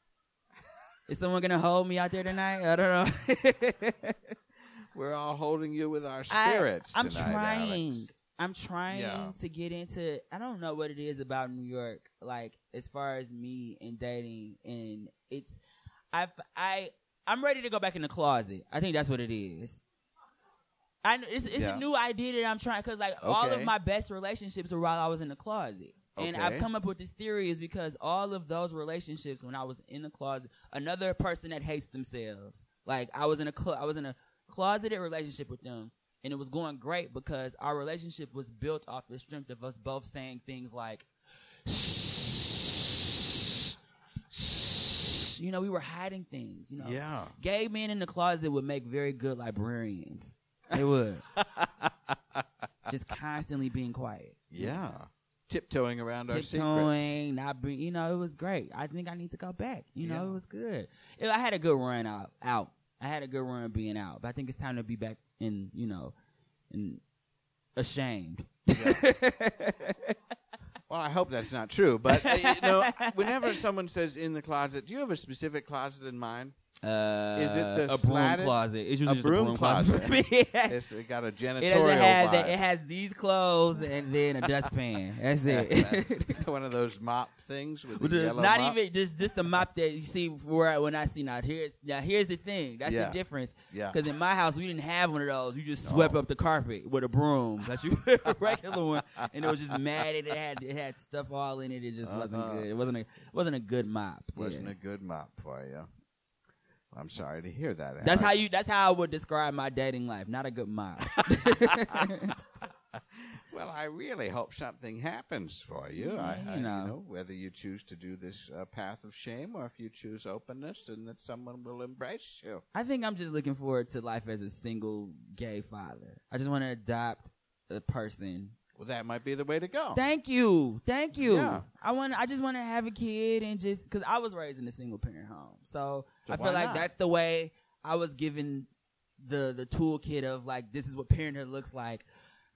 Is someone gonna hold me out there tonight? I don't know. *laughs* We're all holding you with our I- spirits I'm tonight, trying. Alex. I'm trying Yeah. to get into. I don't know what it is about New York, like as far as me and dating, and it's. I I I'm ready to go back in the closet. I think that's what it is. I it's, it's Yeah. a new idea that I'm trying because like all of my best relationships were while I was in the closet. And I've come up with this theory is because all of those relationships when I was in the closet, another person that hates themselves. Like I was in a clo- I was in a closeted relationship with them, and it was going great because our relationship was built off the strength of us both saying things like, "Shh, shh." you know, we were hiding things. You know, Yeah. gay men in the closet would make very good librarians. They would. *laughs* Just constantly being quiet. Yeah. Tiptoeing around our secrets. Tiptoeing, not bring, you know, it was great. I think I need to go back. You know, Yeah. it was good. It- I had a good run out. Out. I had a good run being out, but I think it's time to be back in, you know, in ashamed. *laughs* Well, I hope that's not true, but you know, whenever someone says in the closet, do you have a specific closet in mind? Uh, Is it the a broom slatted- closet? It's usually a just broom a broom closet. closet. *laughs* It's it *laughs* got a It janitorial doesn't have vibe. It has these clothes and then a dustpan. That's it. *laughs* One of those mop things with the the- yellow not mop? even just just the mop that you see where when I see now here's now here's the thing that's Yeah. the difference Yeah. because in my house we didn't have one of those you just swept up the carpet with a broom that you a regular one and it was just matted it had it had stuff all in it it just wasn't Uh-huh. good it wasn't a wasn't a good mop Wasn't Yeah. a good mop for you. I'm sorry to hear that. that's how you that's how I would describe my dating life not a good mop *laughs* Well, I really hope something happens for you. I, I, you you know. know, whether you choose to do this uh, path of shame or if you choose openness, and that someone will embrace you. I think I'm just looking forward to life as a single gay father I just want to adopt a person Well, that might be the way to go. Thank you, thank you. Yeah. I want. I just want to have a kid and just because I was raised in a single parent home, so, So I feel like not? that's the way I was given the the toolkit of like this is what parenthood looks like.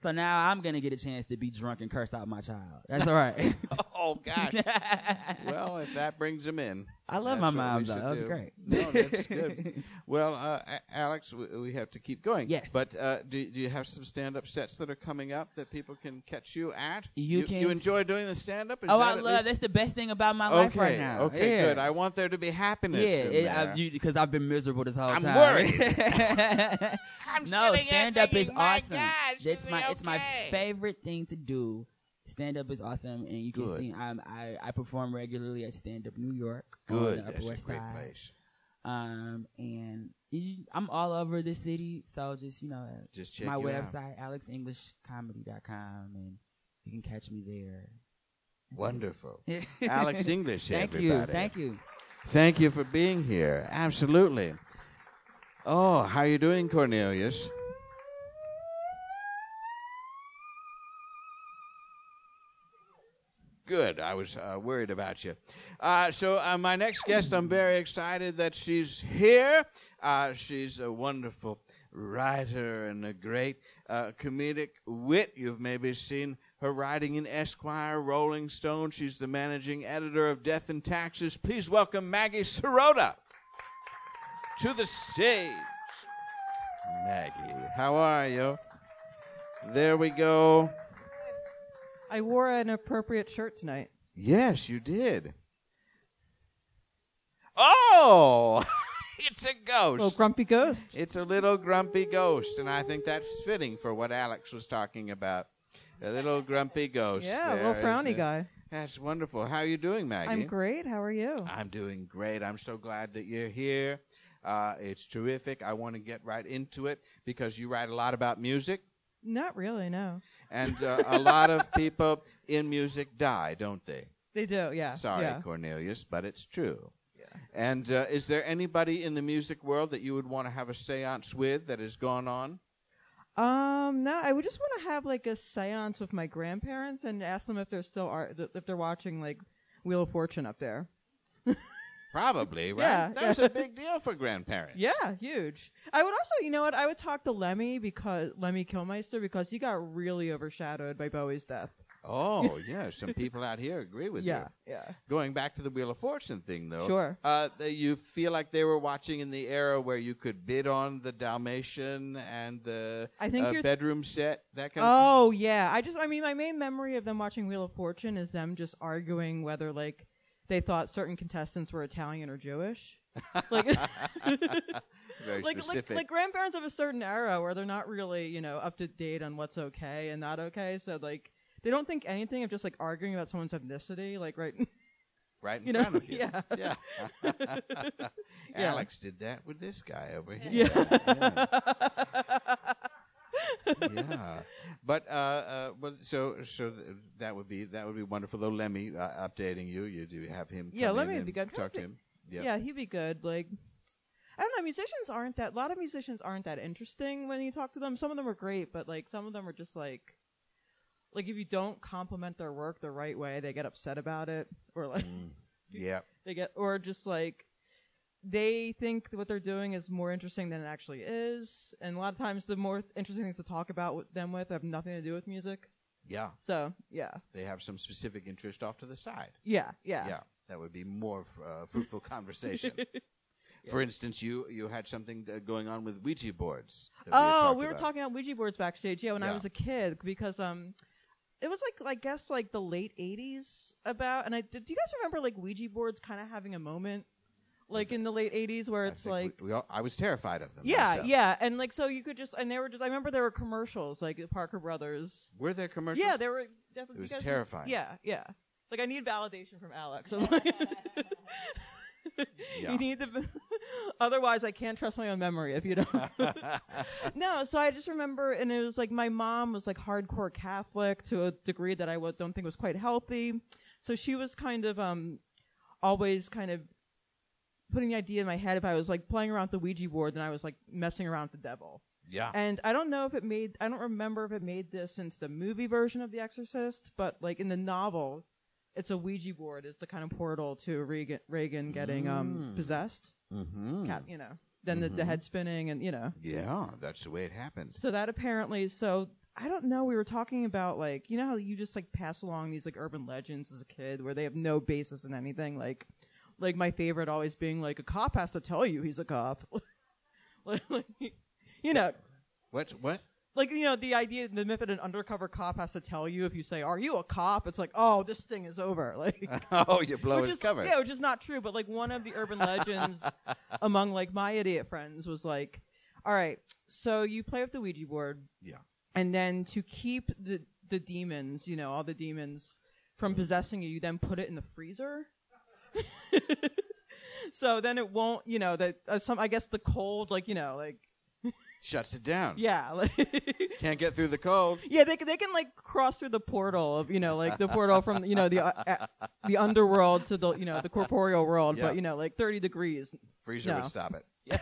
So now I'm gonna get a chance to be drunk and curse out my child. That's all right. *laughs* oh gosh. *laughs* well, if that brings him in, I love that's my mom though. That was do. great. No, that's good. *laughs* Well, uh, Alex, we, we have to keep going. Yes. But uh, do, do you have some stand-up sets that are coming up that people can catch you at? You you, can you enjoy doing the stand-up? Is oh, I love. That's the best thing about my okay. life right now. Okay, Yeah. good. I want there to be happiness. Yeah, in it, there. I, because I've been miserable this whole I'm time. worried. *laughs* I'm no, stand up is my awesome. gosh, it's my he it's my favorite thing to do. Stand up is awesome, and you can Good. see I'm, I I perform regularly at Stand Up New York Good. on the Upper That's a West great Side. place. Um, and you, I'm all over the city, so just you know, Just check my you out. website alexenglishcomedy.com, and you can catch me there. Wonderful. *laughs* Alex English, Thank everybody. you, thank you. Thank you for being here. Absolutely. Oh, how are you doing, Cornelius? Good. I was uh, worried about you. Uh, so, uh, my next guest, I'm very excited that she's here. Uh, she's a wonderful writer and a great uh, comedic wit. You've maybe seen her writing in Esquire, Rolling Stone. She's the managing editor of Death and Taxes. Please welcome Maggie Serota to the stage. Maggie, how are you? There we go. I wore an appropriate shirt tonight. Yes, you did. Oh, *laughs* it's a ghost. Little grumpy ghost. It's a little grumpy ghost, and I think that's fitting for what Alex was talking about. A little grumpy ghost. Yeah, a little frowny guy. That's wonderful. How are you doing, Maggie? I'm great. How are you? I'm doing great. I'm so glad that you're here. Uh, it's terrific. I want to get right into it because you write a lot about music, Not really, no. and uh, a lot of *laughs* people in music die, don't they? They do, yeah. Sorry, yeah. Cornelius, but it's true. Yeah. And uh, is there anybody in the music world that you would want to have a seance with that has gone on? Um, no, I would just want to have like a séance with my grandparents and ask them if they're still are if they're watching like Wheel of Fortune up there. Probably, right? Yeah, That's yeah. a big deal for grandparents. Yeah, huge. I would also, you know what? I would talk to Lemmy because Lemmy Kilmister because he got really overshadowed by Bowie's death. Oh, *laughs* yeah. Some people out here agree with Yeah, you. yeah. yeah. Going back to the Wheel of Fortune thing, though. Sure. Uh, you feel like they were watching in the era where you could bid on the Dalmatian and the I think uh, bedroom set, that kind of Oh yeah, I just I mean my main memory of them watching Wheel of Fortune is them just arguing whether like they thought certain contestants were Italian or Jewish. *laughs* like Very *laughs* like, like specific. like grandparents of a certain era where they're not really, you know, up to date on what's okay and not okay. So like they don't think anything of just like arguing about someone's ethnicity, like right *laughs* right in you know, front of you. yeah. Yeah. Yeah. Alex did that with this guy over here. Yeah. yeah. Yeah, but uh, uh, but so so that would be that would be wonderful. Though Lemmy uh, updating you, you do have him. Yeah, Lemmy would be good. Talk to him. Yeah. Yeah, he'd be good. Like, I don't know. Musicians aren't that. A lot of musicians aren't that interesting when you talk to them. Some of them are great, but like some of them are just like, like if you don't compliment their work the right way, they get upset about it, or like Mm. Yeah. *laughs* they get, or just like they think what they're doing is more interesting than it actually is. And a lot of times, the more interesting things to talk about with them with have nothing to do with music. Yeah. So yeah, They have some specific interest off to the side. yeah, yeah. Yeah. That would be more f- uh, fruitful *laughs* conversation. For instance, you you had something uh, going on with Ouija boards. Oh, talked we were about. talking about Ouija boards backstage. Yeah, when Yeah. I was a kid, because um, it was like I guess like the late '80s about. And I did. Do you guys remember like Ouija boards kind of having a moment, like in the late '80s, where I it's think like. we all, I was terrified of them. yeah, myself. yeah, and like so you could just and they were just I remember there were commercials like the Parker Brothers. Were there commercials? Yeah, they were definitely. It was terrifying. Yeah, yeah. Like I need validation from Alex. I'm like- *laughs* Yeah. You need to. Otherwise, I can't trust my own memory if you don't. *laughs* no, so I just remember, and it was like my mom was like hardcore Catholic to a degree that I w- don't think was quite healthy. So she was kind of um, always kind of putting the idea in my head if I was like playing around with the Ouija board, then I was like messing around with the devil. Yeah. And I don't know if it made, I don't remember if it made this into the movie version of The Exorcist, but like in the novel, it's a Ouija board is the kind of portal to Reagan, Reagan getting um Mm. possessed. mm-hmm. Cat, you know, then the, the Mhm. head spinning and you know. Yeah, that's the way it happens. So that apparently, so I don't know. We were talking about like you know how you just like pass along these like urban legends as a kid where they have no basis in anything. Like, like my favorite always being like a cop has to tell you he's a cop. *laughs* like, you know, What? What? like you know the idea, the myth that an undercover cop has to tell you if you say, "Are you a cop?" It's like, oh, this thing is over. *laughs* Like. *laughs* oh, you blow which his is, cover. Yeah, which is not true. But like one of the urban legends among like my idiot friends was like, all right, so you play with the Ouija board. Yeah. And then to keep the the demons, you know, all the demons from mm-hmm. possessing you, you then put it in the freezer. *laughs* so then it won't, you know, that uh, some I guess the cold, like you know, like *laughs* Shuts it down. yeah, like *laughs* Can't get through the cold. yeah, they can they can like cross through the portal of you know like the portal from you know the uh, uh, the underworld to the you know the corporeal world, Yeah. but you know like thirty degrees. Freezer No. would stop it. Yeah.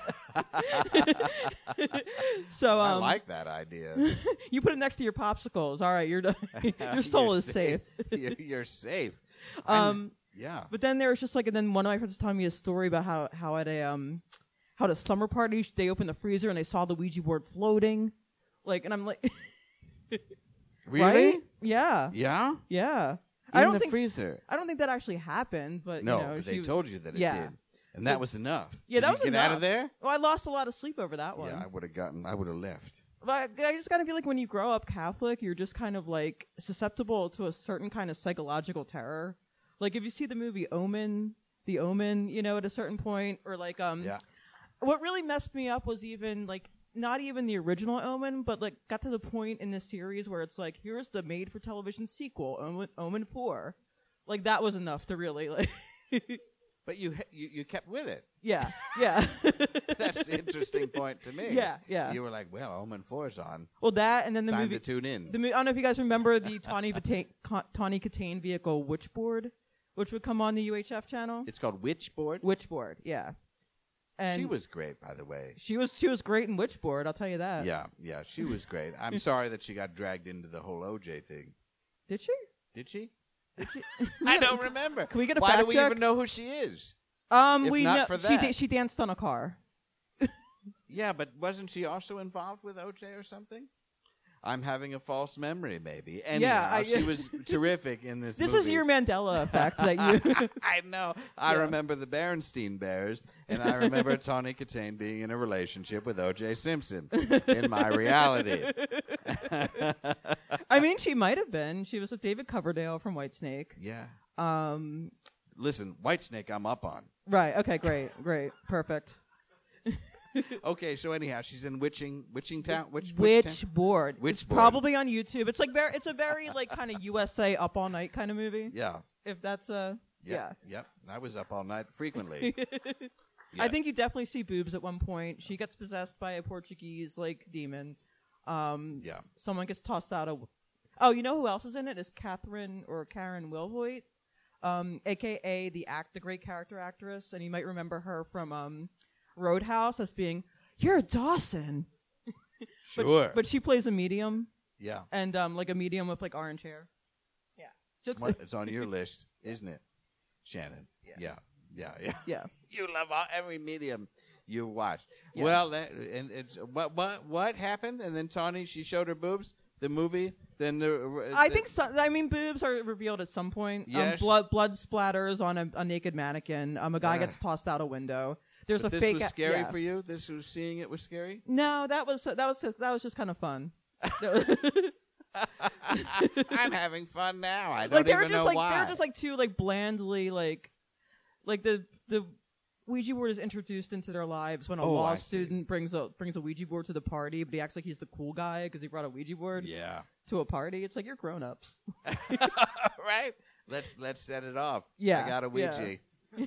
So I um, like that idea. you put it next to your popsicles. All right, you're done. your soul You're is safe. you're, you're safe. I'm- Um, yeah. but then there was just like, and then one of my friends was telling me a story about how how at a um how at a slumber party they opened the freezer and they saw the Ouija board floating, like, and I'm like, *laughs* Really? right? Yeah, Yeah. yeah. In I don't the think freezer. I don't think that actually happened, but No, you know, they told you that it yeah. did, and So- that was enough. Yeah, Did that was get enough. out of there. Well, I lost a lot of sleep over that one. Yeah, I would have gotten. I would have left. But I just kind of feel like when you grow up Catholic, you're just kind of like susceptible to a certain kind of psychological terror. Like if you see the movie Omen, The Omen, you know, at a certain point, or like um, Yeah. what really messed me up was even like not even the original Omen, but like got to the point in the series where it's like here's the made-for-television sequel, Omen, Omen Four. Like that was enough to really like, *laughs* But you you, you kept with it. yeah, *laughs* yeah. *laughs* That's the interesting point to me. Yeah, yeah. You were like, well, Omen Four's on. well, that and then the Time movie. to tune in. The mo- I don't know if you guys remember the Tawny Ca- Tawny Kitaen vehicle Witchboard, which would come on the UHF channel. it's called Witchboard. Witchboard, yeah. And she was great, by the way. she was she was great in Witchboard. I'll tell you that. Yeah, yeah, she was great. I'm *laughs* sorry that she got dragged into the whole OJ thing. Did she? Did she? Did she? *laughs* I don't *laughs* remember. Can we get a Why do we check? even know who she is? Um, If we not know for she da- she danced on a car. Yeah, but wasn't she also involved with OJ or something? I'm having a false memory, maybe. And Yeah, I- she was *laughs* terrific in this. This movie. is your Mandela effect that you. *laughs* I know. I Yeah. remember the Berenstein Bears, and I remember *laughs* Tawny Kitaen being in a relationship with O.J. Simpson in my reality. I mean, she might have been. She was with David Coverdale from Whitesnake. Yeah. Um, Listen, Whitesnake, I'm up on. right. Okay. Great. Great. Perfect. *laughs* Okay, so anyhow, she's in Witching, Witching Town, Witch, Witch Town? Witchboard. Witchboard. It's probably on YouTube. It's like very. It's a very like kind of USA up all night kind of movie. Yeah. If that's a. Yep, Yep. I was up all night frequently. *laughs* I think you definitely see boobs at one point. She gets possessed by a Portuguese like demon. Um, Yeah. Someone gets tossed out of. Oh, you know who else is in it? Is Catherine or Karen Wilhoite, um, aka the act, the great character actress, and you might remember her from um, Roadhouse as being you're Dawson. *laughs* But she- Sure. but she plays a medium yeah. and um, like a medium with like orange hair. Yeah. Just It's on *laughs* your list, isn't it, Shannon? Yeah. Yeah. Yeah. Yeah. yeah. *laughs* You love all, every medium you watch. Yeah. Well, that, and it's what what what happened? And then Tawny, she showed her boobs. The movie. Then the. I the- think so, I mean boobs are revealed at some point. Yes. Um, blood blood splatters on a, a naked mannequin. Um, a guy gets tossed out a window. There's but a this fake. was a- scary yeah. for you. This was seeing it was scary. No, that was that was that was just kind of fun. *laughs* I'm having fun now. I don't like they were even just know like why. they were just like two like blandly like like the the Ouija board is introduced into their lives when a Oh, law I see. student brings a brings a Ouija board to the party, but he acts like he's the cool guy because he brought a Ouija board yeah. to a party. It's like you're grown ups. *laughs* right. Let's let's set it off. Yeah, I got a yeah. Ouija.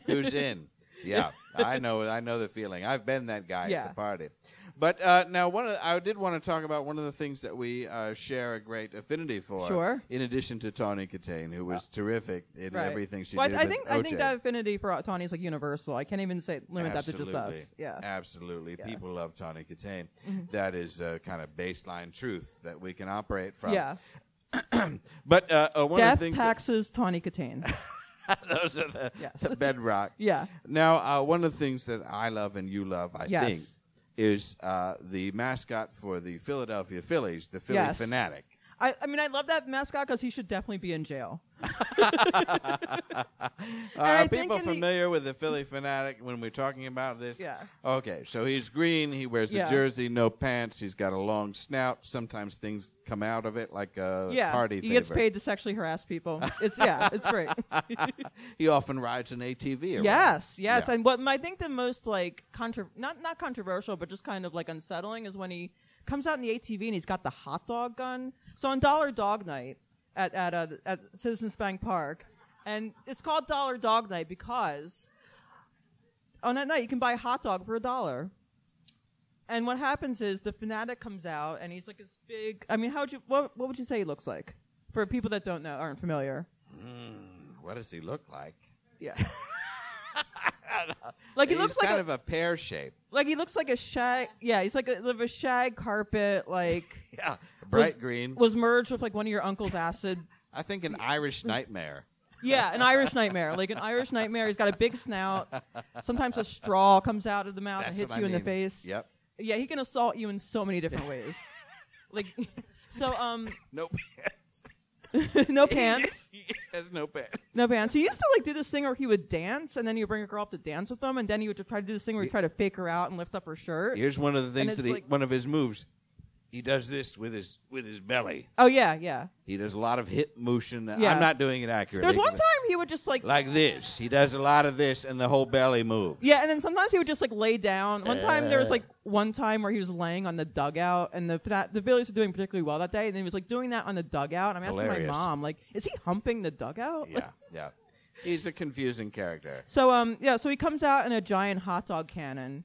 Who's in? Yeah, *laughs* I know. I know the feeling. I've been that guy Yeah. at the party. But uh, now, one of the, I did want to talk about one of the things that we uh, share a great affinity for. Sure. In addition to Tawny Kitaen, who was terrific in Right. everything she well, I- did. I with think I think OJ. that affinity for Tawny is like universal. I can't even say limit that to just Absolutely. us. Yeah. Absolutely. Yeah. Mm-hmm. People love Tawny Kitaen. That is a kind of baseline truth that we can operate from. Yeah. *clears throat* But uh, uh, one Death, of the things taxes, Tawny Kitaen. *laughs* *laughs* those are the, Yes. the bedrock. *laughs* yeah. Now, uh, one of the things that I love and you love, I Yes. think, is uh, the mascot for the Philadelphia Phillies, the Philly Yes. Fanatic. I, I mean, I love that mascot because he should definitely be in jail. *laughs* *laughs* I are think people in the- familiar with the Phillie Phanatic when we're talking about this? Yeah. Okay, so he's green. He wears a jersey, no pants. He's got a long snout. Sometimes things come out of it, like a yeah. party he gets favor. paid to sexually harass people. It's yeah, it's great. *laughs* He often rides an ATV. Around. yes, yes. Yeah. And what I think the most like contro- not not controversial, but just kind of like unsettling is when he comes out in the ATV and he's got the hot dog gun. So on Dollar Dog Night at at uh, at Citizens Bank Park, and it's called Dollar Dog Night because on that night you can buy a hot dog for a dollar. And what happens is the fanatic comes out and he's like this big. I mean, how would you what what would you say he looks like for people that don't know aren't familiar? What does he look like? Yeah. *laughs* *laughs* like he he's looks like kind a, of a pear shape. like he looks like a shag. Yeah, he's like a, like a shag carpet. Like *laughs* Yeah, bright was- green. was merged with like one of your uncle's acid. I think an Irish nightmare. Yeah, an Irish nightmare. Like an Irish nightmare. He's got a big snout. Sometimes a straw comes out of the mouth That's and hits what I you in the face. Yep. Yeah, he can assault you in so many different ways. like, *laughs* so um, Nope. no pants. he has no pants. No pants. He used to like do this thing where he would dance, and then he would bring a girl up to dance with him, and then he would try to do this thing where he would try to fake her out and lift up her shirt. Here's one of the things it's that he, like- one of his moves. He does this with his with his belly. Oh yeah, yeah. He does a lot of hip motion. Yeah. I'm not doing it accurately. There's one time he would just like like this. He does a lot of this, and the whole belly moves. Yeah, and then sometimes he would just like lay down. One time there was Uh. like one time where he was laying on the dugout, and the that, the Phillies were doing particularly well that day, and he was like doing that on the dugout. And I'm asking Hilarious. my mom, like, is he humping the dugout? Yeah, yeah. He's a confusing character. So um yeah, so he comes out in a giant hot dog cannon,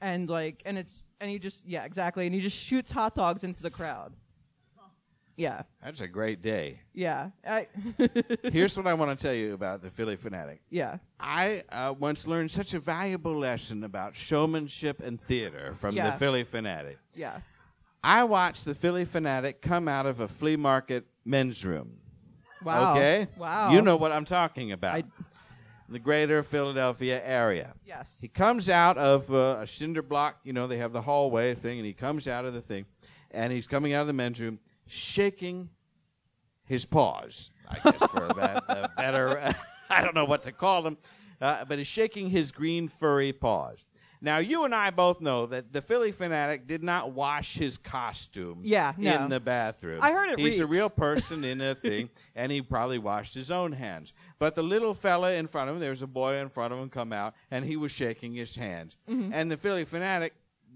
and like and it's and he just yeah exactly, and he just shoots hot dogs into the crowd. Yeah, That's a great day. yeah, I, *laughs* Here's what I want to tell you about the Phillie Phanatic. yeah, I uh, once learned such a valuable lesson about showmanship and theater from the Phillie Phanatic. yeah. I watched the Phillie Phanatic come out of a flea market men's room. Wow. Okay? Wow. You know what I'm talking about. I- the greater Philadelphia area. Yes. He comes out of uh, a cinder block, you know, they have the hallway thing, and he comes out of the thing, and he's coming out of the men's room shaking his paws, I guess, for a, a better, *laughs* I don't know what to call them, uh, but he's shaking his green furry paws. Now, you and I both know that the Phillie Phanatic did not wash his costume Yeah, no. in the bathroom. I heard it He's a real *laughs* person in a thing, and he probably washed his own hands. But the little fella in front of him, there was a boy in front of him come out, and he was shaking his hands. Mm-hmm. And the Phillie Phanatic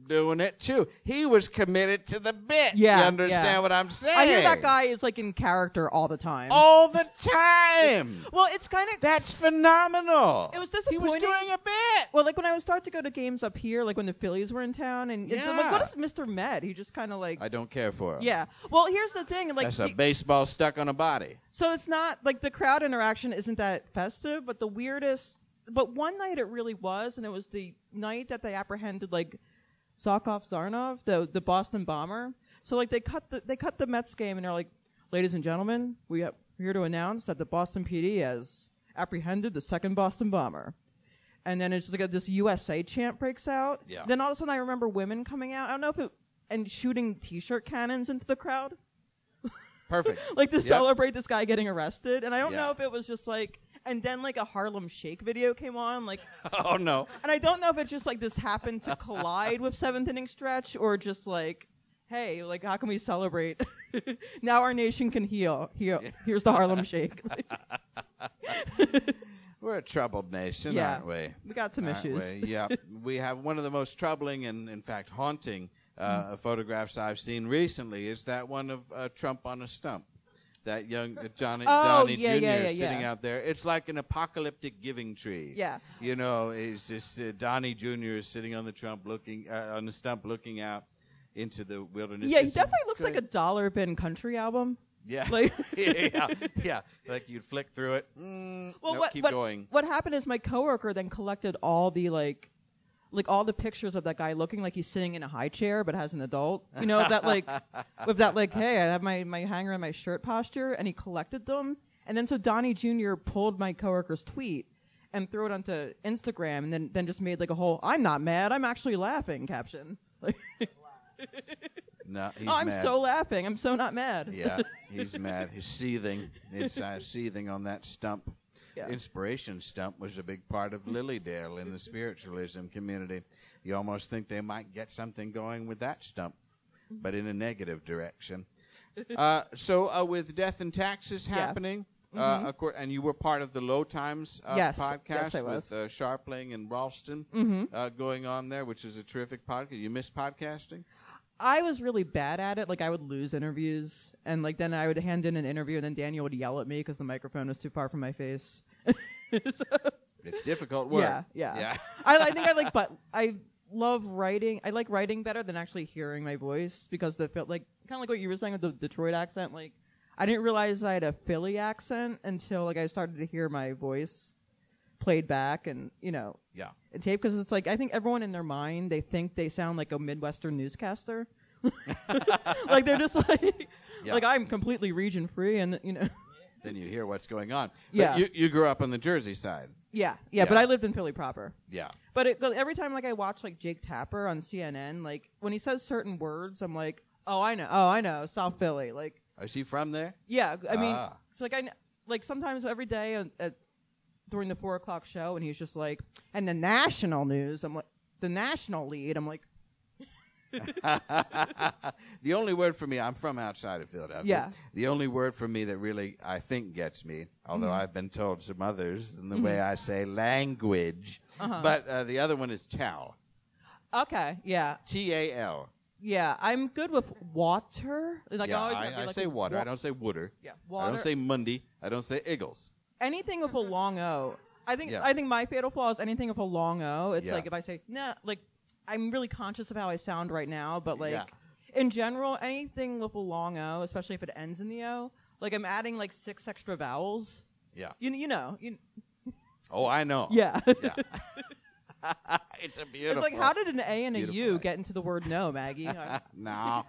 doing it too. He was committed to the bit. Yeah, You understand yeah. what I'm saying? I hear that guy is like in character all the time. all the time. Well, it's kind of That's phenomenal. It was disappointing. He was doing a bit. Well, like when I would start to go to games up here, like when the Phillies were in town, and it's I'm like, Yeah. what is Mr. Met? He just kind of like, I don't care for him. yeah. Well, here's the thing, like, That's a the- baseball stuck on a body. so it's not like the crowd interaction isn't that festive, but the weirdest. But one night it really was, and it was the night that they apprehended like Zarkov Zarnov, the the Boston bomber. So like they cut the they cut the Mets game, and they're like, ladies and gentlemen, we are here to announce that the Boston PD has apprehended the second Boston bomber. And then it's just like a, this USA chant breaks out. Yeah. Then all of a sudden I remember women coming out. I don't know if it and shooting T-shirt cannons into the crowd Perfect. *laughs* like to Yep. celebrate this guy getting arrested. And I don't Yeah. know if it was just like, and then like a Harlem Shake video came on, like, *laughs* Oh no. and I don't know if it's just like this happened to collide with seventh inning stretch or just like, hey, like how can we celebrate? *laughs* now our nation can heal. Heal. Here's the Harlem Shake. *laughs* We're a troubled nation, Yeah. aren't we? we got some Aren't issues. we? Yeah, we have one of the most troubling and, in fact, haunting uh, Mm. photographs I've seen recently is that one of uh, Trump on a stump. That young uh, Johnny Oh, Donnie yeah, Jr. yeah, yeah, sitting out there. It's like an apocalyptic giving tree. Yeah. You know, it's just uh, Donnie Jr. is sitting on the trump, looking uh, on the stump, looking out into the wilderness. Yeah, he definitely looks like a dollar bin country album. yeah, *laughs* like- *laughs* yeah, yeah. Like you'd flick through it. Mm, Well, nope, what keep what, going. what happened is my coworker then collected all the like, like all the pictures of that guy looking like he's sitting in a high chair but has an adult. You know that like, *laughs* with that like, hey, I have my my hanger and my shirt posture, and he collected them. And then so Donnie Jr. pulled my coworker's tweet and threw it onto Instagram, and then then just made like a whole "I'm not mad, I'm actually laughing" caption. Like, *laughs* No, he's oh, I'm mad. so laughing, I'm so not mad. Yeah, *laughs* he's mad. He's seething inside, uh, seething on that stump. Yeah. Inspiration stump was a big part of Lily Dale in the spiritualism community. You almost think they might get something going with that stump, but in a negative direction. *laughs* Uh, so, uh, with death and taxes Yeah. Mm-hmm. happening, uh, course, and you were part of the Low Times uh, Yes. podcast Yes, with uh, Scharpling and Ralston Mm-hmm. uh, going on there, which is a terrific podcast. You miss podcasting? I was really bad at it. Like I would lose interviews, and like then I would hand in an interview, and then Daniel would yell at me because the microphone was too far from my face. *laughs* So- It's difficult work. yeah, yeah. yeah. I, I think I like, but I love writing. I like writing better than actually hearing my voice because the felt like kind of like what you were saying with the Detroit accent. Like I didn't realize I had a Philly accent until like I started to hear my voice played back, and you know, yeah. tape because it's like I think everyone in their mind they think they sound like a Midwestern newscaster. *laughs* like they're just like Yeah. like I'm completely region free and you know then you hear what's going on. But Yeah. you, you grew up on the Jersey side. yeah, yeah but I lived in Philly proper. Yeah. But, it, but every time like I watch like Jake Tapper on CNN, like when he says certain words, I'm like, oh I know, oh I know, South Philly. Like Is he from there? yeah, I mean, Ah. it's like I kn- like sometimes every day at, at during the four o'clock show, and he's just like, and the national news. I'm like, the national lead. I'm like, *laughs* The only word for me, I'm from outside of Philadelphia. Yeah. Mm-hmm. The only word for me that really I think gets me, although I've been told some others in the way I say language, Uh-huh. but uh, the other one is tal. okay, yeah, T A L. Yeah, I'm good with water. Like Yeah, I always I, remember, I like, say water. wa- I don't say wooder. Yeah, I don't say Monday. I don't say Eagles. anything with a long O. I think Yeah. I think my fatal flaw is anything with a long O. It's Yeah. like if I say nah, like I'm really conscious of how I sound right now, but like Yeah. in general, anything with a long O, especially if it ends in the O, like I'm adding like six extra vowels. Yeah. You you know you *laughs* Oh, I know. yeah. Yeah. *laughs* *laughs* it's a beautiful. it's like how did an A and a U get into the word no, Maggie? No.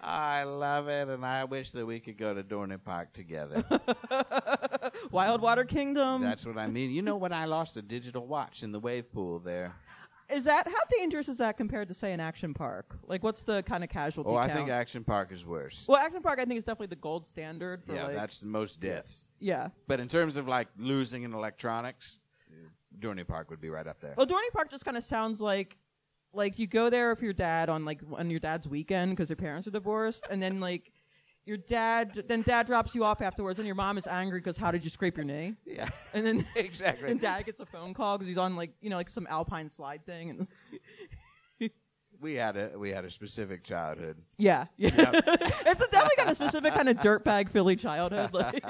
I love it, and I wish that we could go to Dorney Park together. *laughs* Wild Water Kingdom. That's what I mean. You know what? I lost a digital watch in the wave pool there. is that how dangerous is that compared to say an action park? Like what's the kind of casualty Oh, I count? think Action Park is worse. well, action park I think is definitely the gold standard for yeah, like that's the most deaths. yeah. But in terms of like losing in electronics, Dorney Park would be right up there. Well, Dorney Park just kind of sounds like like you go there with your dad on like on your dad's weekend because your parents are divorced, and then like your dad then dad drops you off afterwards, and your mom is angry because how did you scrape your knee? Yeah, And then *laughs* exactly. and dad gets a phone call because he's on like you know like some alpine slide thing, and *laughs* we had a we had a specific childhood. yeah, yeah, *laughs* it's a definitely got a specific kind of dirtbag Philly childhood. Like,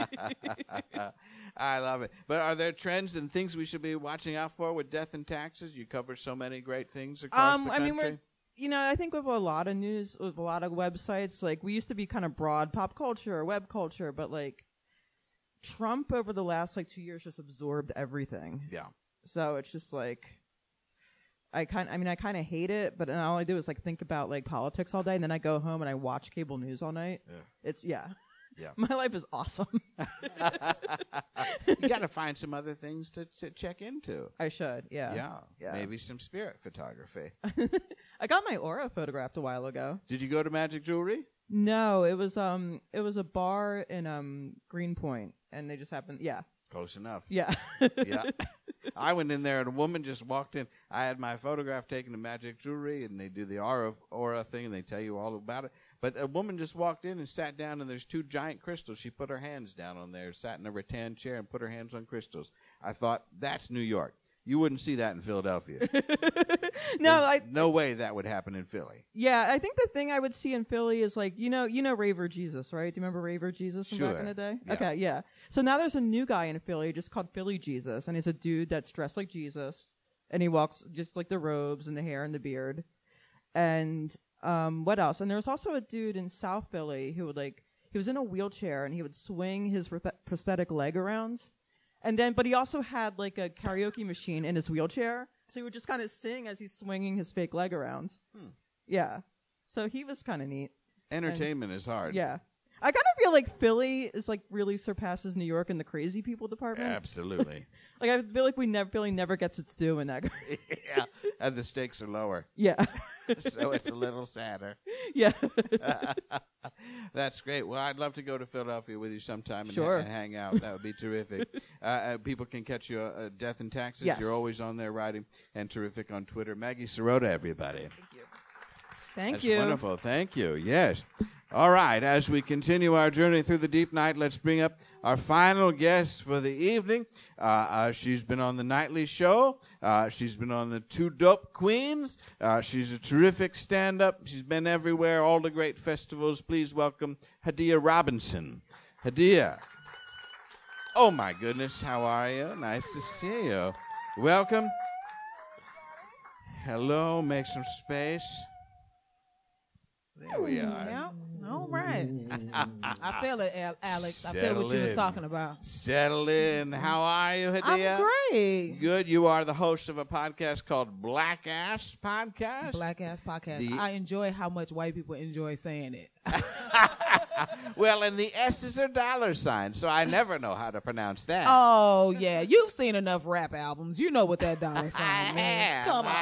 I love it. But are there trends and things we should be watching out for with death and taxes? You cover so many great things across um, the I country. mean we're. You know, I think with a lot of news, with a lot of websites, like we used to be kind of broad pop culture or web culture, but like Trump over the last like two years just absorbed everything. yeah. So it's just like I kind I mean I kind of hate it, but all I do is like think about like politics all day and then I go home and I watch cable news all night. Yeah. It's yeah. Yeah. *laughs* My life is awesome. *laughs* you got to find some other things to, to check into. I should. Yeah. Yeah. Yeah. Maybe some spirit photography. *laughs* I got my aura photographed a while ago. Did you go to Magic Jewelry? No, it was um it was a bar in um Greenpoint and they just happened yeah. Close enough. Yeah. yeah. I went in there and a woman just walked in. I had my photograph taken to Magic Jewelry and they do the aura aura thing and they tell you all about it. But a woman just walked in and sat down and there's two giant crystals. She put her hands down on there, sat in a rattan chair and put her hands on crystals. I thought that's New York. You wouldn't see that in Philadelphia. *laughs* No, I no way that would happen in Philly. yeah, I think the thing I would see in Philly is like you know you know Raver Jesus, right? Do you remember Raver Jesus from back in the day? Yeah. Okay, yeah. So now there's a new guy in Philly just called Philly Jesus, and he's a dude that's dressed like Jesus, and he walks just like the robes and the hair and the beard, and um, what else? And there was also a dude in South Philly who would like he was in a wheelchair and he would swing his prosthetic leg around, and then but he also had like a karaoke machine in his wheelchair, so he would just kind of sing as he's swinging his fake leg around. Yeah, so he was kind of neat. Entertainment is hard. Yeah. I kind of feel like Philly is like really surpasses New York in the crazy people department. Absolutely. *laughs* Like I feel like we never Philly never gets its due in that. *laughs* yeah. And the stakes are lower. yeah, *laughs* so it's a little sadder. yeah. That's great. Well, I'd love to go to Philadelphia with you sometime and, Sure. and hang out. That would be terrific. uh, uh, people can catch you uh, at Death and Taxes. Yes. You're always on there writing and terrific on Twitter. Maggie Serota, everybody. Thank you. Thank That's you. wonderful. Thank you. Yes. All right. As we continue our journey through the deep night, let's bring up our final guest for the evening. Uh, uh, she's been on the nightly show. Uh, she's been on the Two Dope Queens. Uh, she's a terrific stand-up. She's been everywhere, all the great festivals. Please welcome Hadiyah Robinson. Hadiyah. Oh my goodness, how are you? Nice to see you. Welcome. Hello, make some space. There we are. Yep. All right. I feel it, Al- Alex. I feel what you Settle was talking about. Settle in. How are you, Hadiyah? I'm great. Good. You are the host of a podcast called Black Ass Podcast. Black ass podcast. The- I enjoy how much white people enjoy saying it. *laughs* *laughs* Well, and the S's are dollar signs, so I never know how to pronounce that. Oh yeah, you've seen enough rap albums. You know what that dollar sign *laughs* have. Come I on.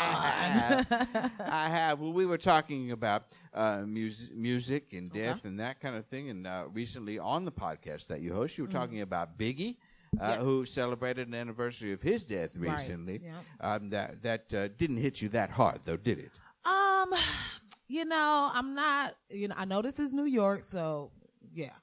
have. *laughs* I have. Well, we were talking about uh, mus- music and death and that kind of thing, and uh, recently on the podcast that you host, you were talking about Biggie. Uh, Yes. Who celebrated an anniversary of his death Right. recently? Yep. Um, that that uh, didn't hit you that hard, though, did it? Um, you know, I'm not. You know, I know this is New York, so yeah,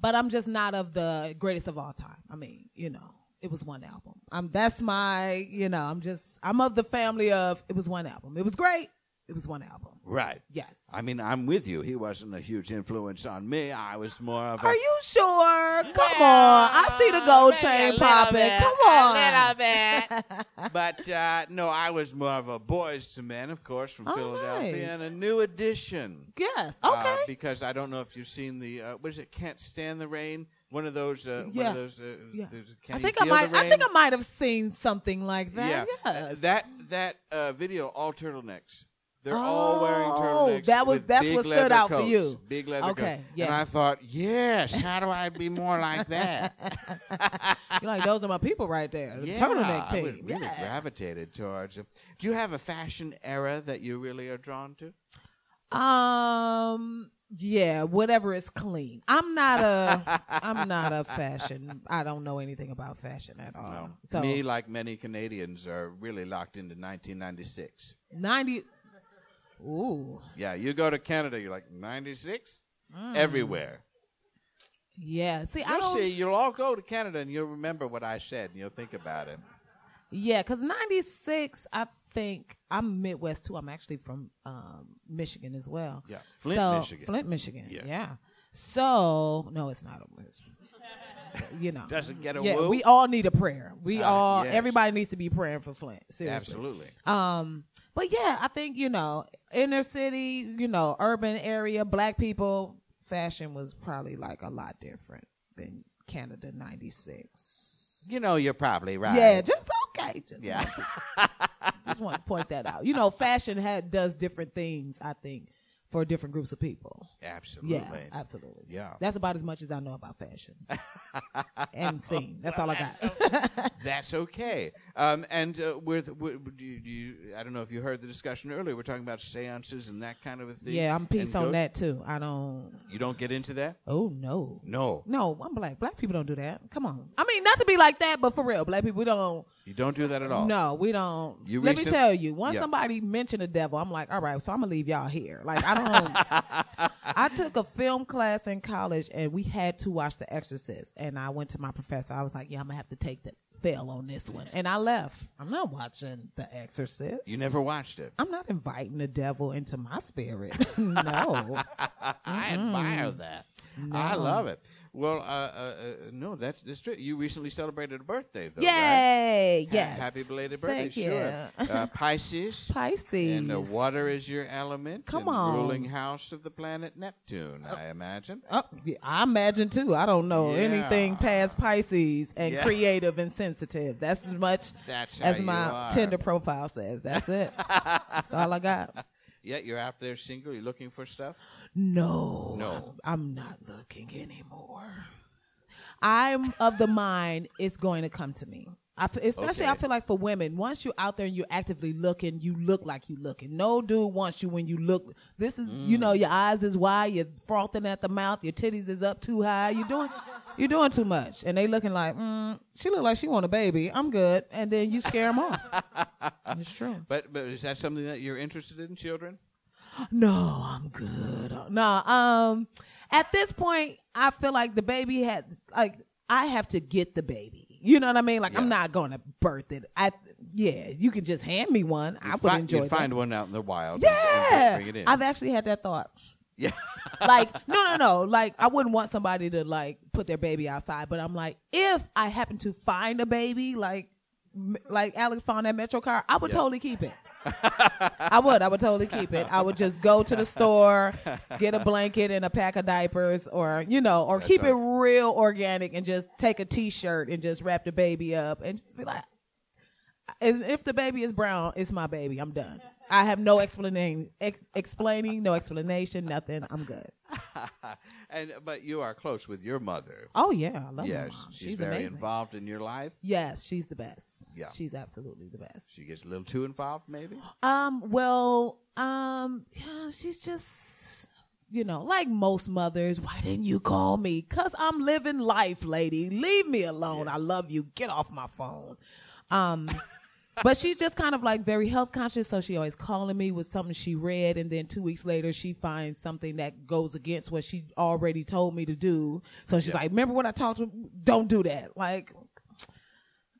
but I'm just not of the greatest of all time. I mean, you know, it was one album. Um, that's my. You know, I'm just. I'm of the family of. It was one album. It was great. It was one album. Right. Yes. I mean, I'm with you. He wasn't a huge influence on me. I was more of a. Are you sure? Come on. I see the gold chain popping. Come on. *laughs* but uh, no, I was more of a Boyz II Men, of course, from Oh, Philadelphia, nice. and a new edition. Yes. Uh, Okay. because I don't know if you've seen the uh, what is it? Can't stand the rain. One of those. Uh, One Yeah. of those. Uh, Yeah. Can I think I might. I think I might have seen something like that. Yeah. Yes. Uh, that that uh, video, all turtlenecks. They're all wearing Oh, turtlenecks. that was- that's what stood out for you. Big leather Okay, coats. yeah. And I thought, yes. How do I be more like *laughs* that? You're like those are my people right there. The yeah, turtleneck I team. would really yeah. gravitated towards it. Do you have a fashion era that you really are drawn to? Um. Yeah, whatever is clean. I'm not a. *laughs* I'm not a fashion. I don't know anything about fashion at all. No. So Me, like many Canadians, are really locked into 1996. ninety. Ooh. Yeah, you go to Canada, you're like 96 Mm. everywhere. Yeah. See, I You'll don't. see, you'll all go to Canada and you'll remember what I said and you'll think about it. Yeah, because 96, I think I'm Midwest too. I'm actually from um, Michigan as well. Yeah, Flint, So- Michigan. Flint, Michigan. Yeah. Yeah. So, no, it's not. It's, you know. Doesn't get a yeah, woo? we all need a prayer. We Ah, all, yes. everybody needs to be praying for Flint. Seriously. Absolutely. Um, but yeah, I think you know, inner city, you know, urban area, black people, fashion was probably like a lot different than Canada '96. You know, you're probably right. Yeah, just okay. Just Yeah. just want to point that out. You know, fashion had does different things. I think for different groups of people. Absolutely. Yeah, absolutely. Yeah. that's about as much as I know about fashion *laughs* and scene. That's all I got. *laughs* That's okay. Um, and uh, with, with do you, do you, I don't know if you heard the discussion earlier. We're talking about seances and that kind of a thing. yeah, I'm peace on that too. I don't. You don't get into that? Oh no. No, No, I'm black. Black people don't do that. Come on. I mean, not to be like that, but for real, black people we don't. You don't do that at all. No, we don't. You Let me tell you, once Yeah. somebody mentioned the devil, I'm like, all right, so I'm gonna leave y'all here. Like, I don't. *laughs* I took a film class in college, and we had to watch The Exorcist. And I went to my professor. I was like, yeah, I'm gonna have to take the fail on this one, and I left. I'm not watching The Exorcist. You never watched it. I'm not inviting the devil into my spirit. *laughs* no. I admire that. I love it. Well, uh, uh, uh, no, that's, that's true. You recently celebrated a birthday, though. right? Yay! Ha- Yes. Happy belated birthday. Thank sure. Uh, Pisces. *laughs* Pisces. And the water is your element. Come on. Ruling house of the planet Neptune, I imagine. Oh, yeah, I imagine too. I don't know Yeah. anything past Pisces and Yeah. creative and sensitive. That's as much That's as my. Tinder profile says. That's it. *laughs* That's all I got. Yeah, you're out there single. You're looking for stuff. No, No. I'm, I'm not looking anymore. I'm of the mind it's going to come to me. I f- especially, I feel like for women, once you're out there and you're actively looking, you look like you're looking. No dude wants you when you look. This is, you mm. know, your eyes is wide, you're frothing at the mouth, your titties is up too high. You're doing, you're doing too much, and they looking like, mm, she look like she want a baby. I'm good, and then you scare them off. *laughs* it's true. But but is that something that you're interested in, children? No, I'm good. No, um, at this point, I feel like the baby had like I have to get the baby. You know what I mean? Like I'm not going to birth it. I yeah, you can just hand me one. I would Fi- enjoy you'd find one out in the wild. and- and Yeah, bring it in. I've actually had that thought. Yeah. Like *laughs* no, no, no. Like I wouldn't want somebody to like put their baby outside, but I'm like, if I happen to find a baby, like m- like Alex found that Metro car, I would Yeah. totally keep it. *laughs* I would. I would totally keep it. I would just go to the store, get a *laughs* blanket and a pack of diapers, or you know, or keep it real organic and just take a T-shirt and just wrap the baby up and just be like, and if the baby is brown, it's my baby. I'm done. I have no explanation, ex- explaining, no explanation, nothing. I'm good. *laughs* and but you are close with your mother. Oh yeah, I love my mom. she's, She's, very amazing. involved in your life. Yes, she's the best. Yeah. she's absolutely the best. She gets a little too involved, maybe. Um, well, um, yeah, she's just, you know, like most mothers. Why didn't you call me? Cause I'm living life, lady. Leave me alone. I love you. Get off my phone. Um. *laughs* But she's just kind of like very health conscious, so she always calling me with something she read, and then two weeks later she finds something that goes against what she already told me to do. So she's like, "Remember what I talked to? Don't do that." Like,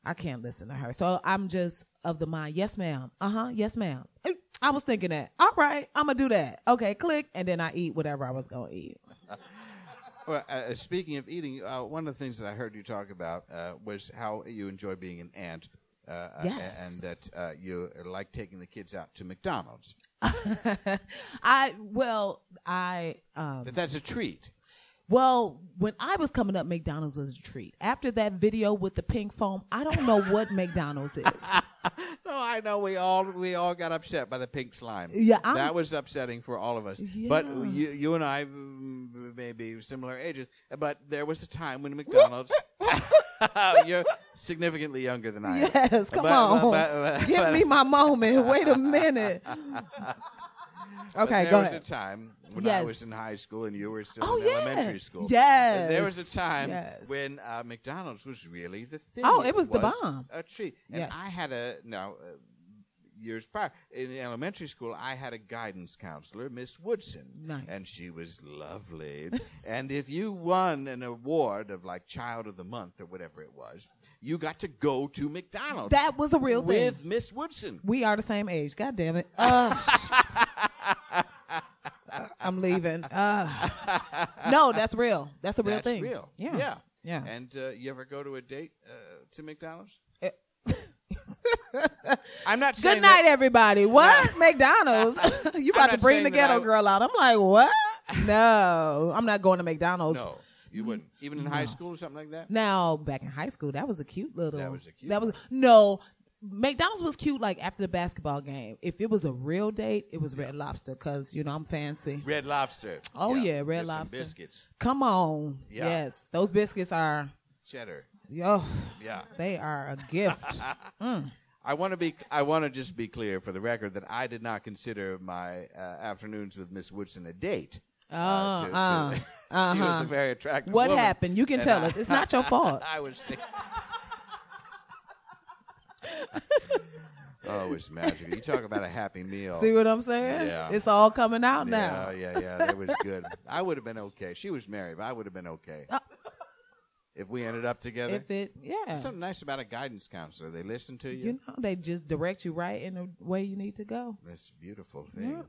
I can't listen to her. So I'm just of the mind, yes, ma'am. Uh huh. Yes, ma'am. I was thinking that. All right, I'm gonna do that. Okay, click, and then I eat whatever I was gonna eat. *laughs* Well, uh, speaking of eating, uh, one of the things that I heard you talk about uh, was how you enjoy being an aunt. Uh, Yes. and that uh, you like taking the kids out to McDonald's. *laughs* I well, I um, That that's a treat. well, when I was coming up, McDonald's was a treat. After that video with the pink foam, I don't know what *laughs* McDonald's is. *laughs* No, I know we all we all got upset by the pink slime. Yeah, I'm- that was upsetting for all of us. But you you and I mm, may be similar ages, but there was a time when McDonald's. *laughs* you're significantly younger than I am. Yes, come But- on, but- but- give me my moment. *laughs* Wait a minute. Okay, there was ahead. a time when I was in high school and you were still Oh, in yeah. elementary school. Yes. There was a time Yes. when uh, McDonald's was really the thing. Oh, it was the bomb. A treat. And Yes. I had a now. Uh, Years prior, in elementary school, I had a guidance counselor, Miss Woodson, Nice. and she was lovely. *laughs* and if you won an award of like Child of the Month or whatever it was, you got to go to McDonald's That was a real thing. with Miss Woodson. We are the same age. God damn it. *laughs* Uh. *laughs* I'm leaving. Uh, no, that's real. That's a real That's thing. real. Yeah. yeah, Yeah. And uh, you ever go to a date uh, to McDonald's? I'm not saying Good night, everybody. What? McDonald's? *laughs* *laughs* you about not to bring saying the that ghetto I- girl out. I'm like, what? *laughs* No, I'm not going to McDonald's. No, you wouldn't. Even in high school or something like that. Now, back in high school, that was a cute little. That was a cute That was no. McDonald's was cute like after the basketball game. If it was a real date, it was Red Lobster because you know I'm fancy. Red Lobster. Oh, yeah, Red With some Lobster. biscuits, Come on, Yeah. yes, those biscuits are cheddar. Yo, Yeah. they are a gift. *laughs* I want to be. I want to just be clear for the record that I did not consider my uh, afternoons with Miss Woodson a date. Oh, Uh, to- to- uh, *laughs* she was uh-huh. a very attractive. What woman, happened? You can tell I- us. It's not your *laughs* fault. I was. oh, it's magic. You talk about a happy meal. See what I'm saying? Yeah. It's all coming out yeah, now. yeah, yeah. That was good. I would have been okay. She was married, but I would have been okay. If we ended up together. If it, yeah, There's something nice about a guidance counselor. They listen to you. you know, they just direct you right in the way you need to go. That's a beautiful thing.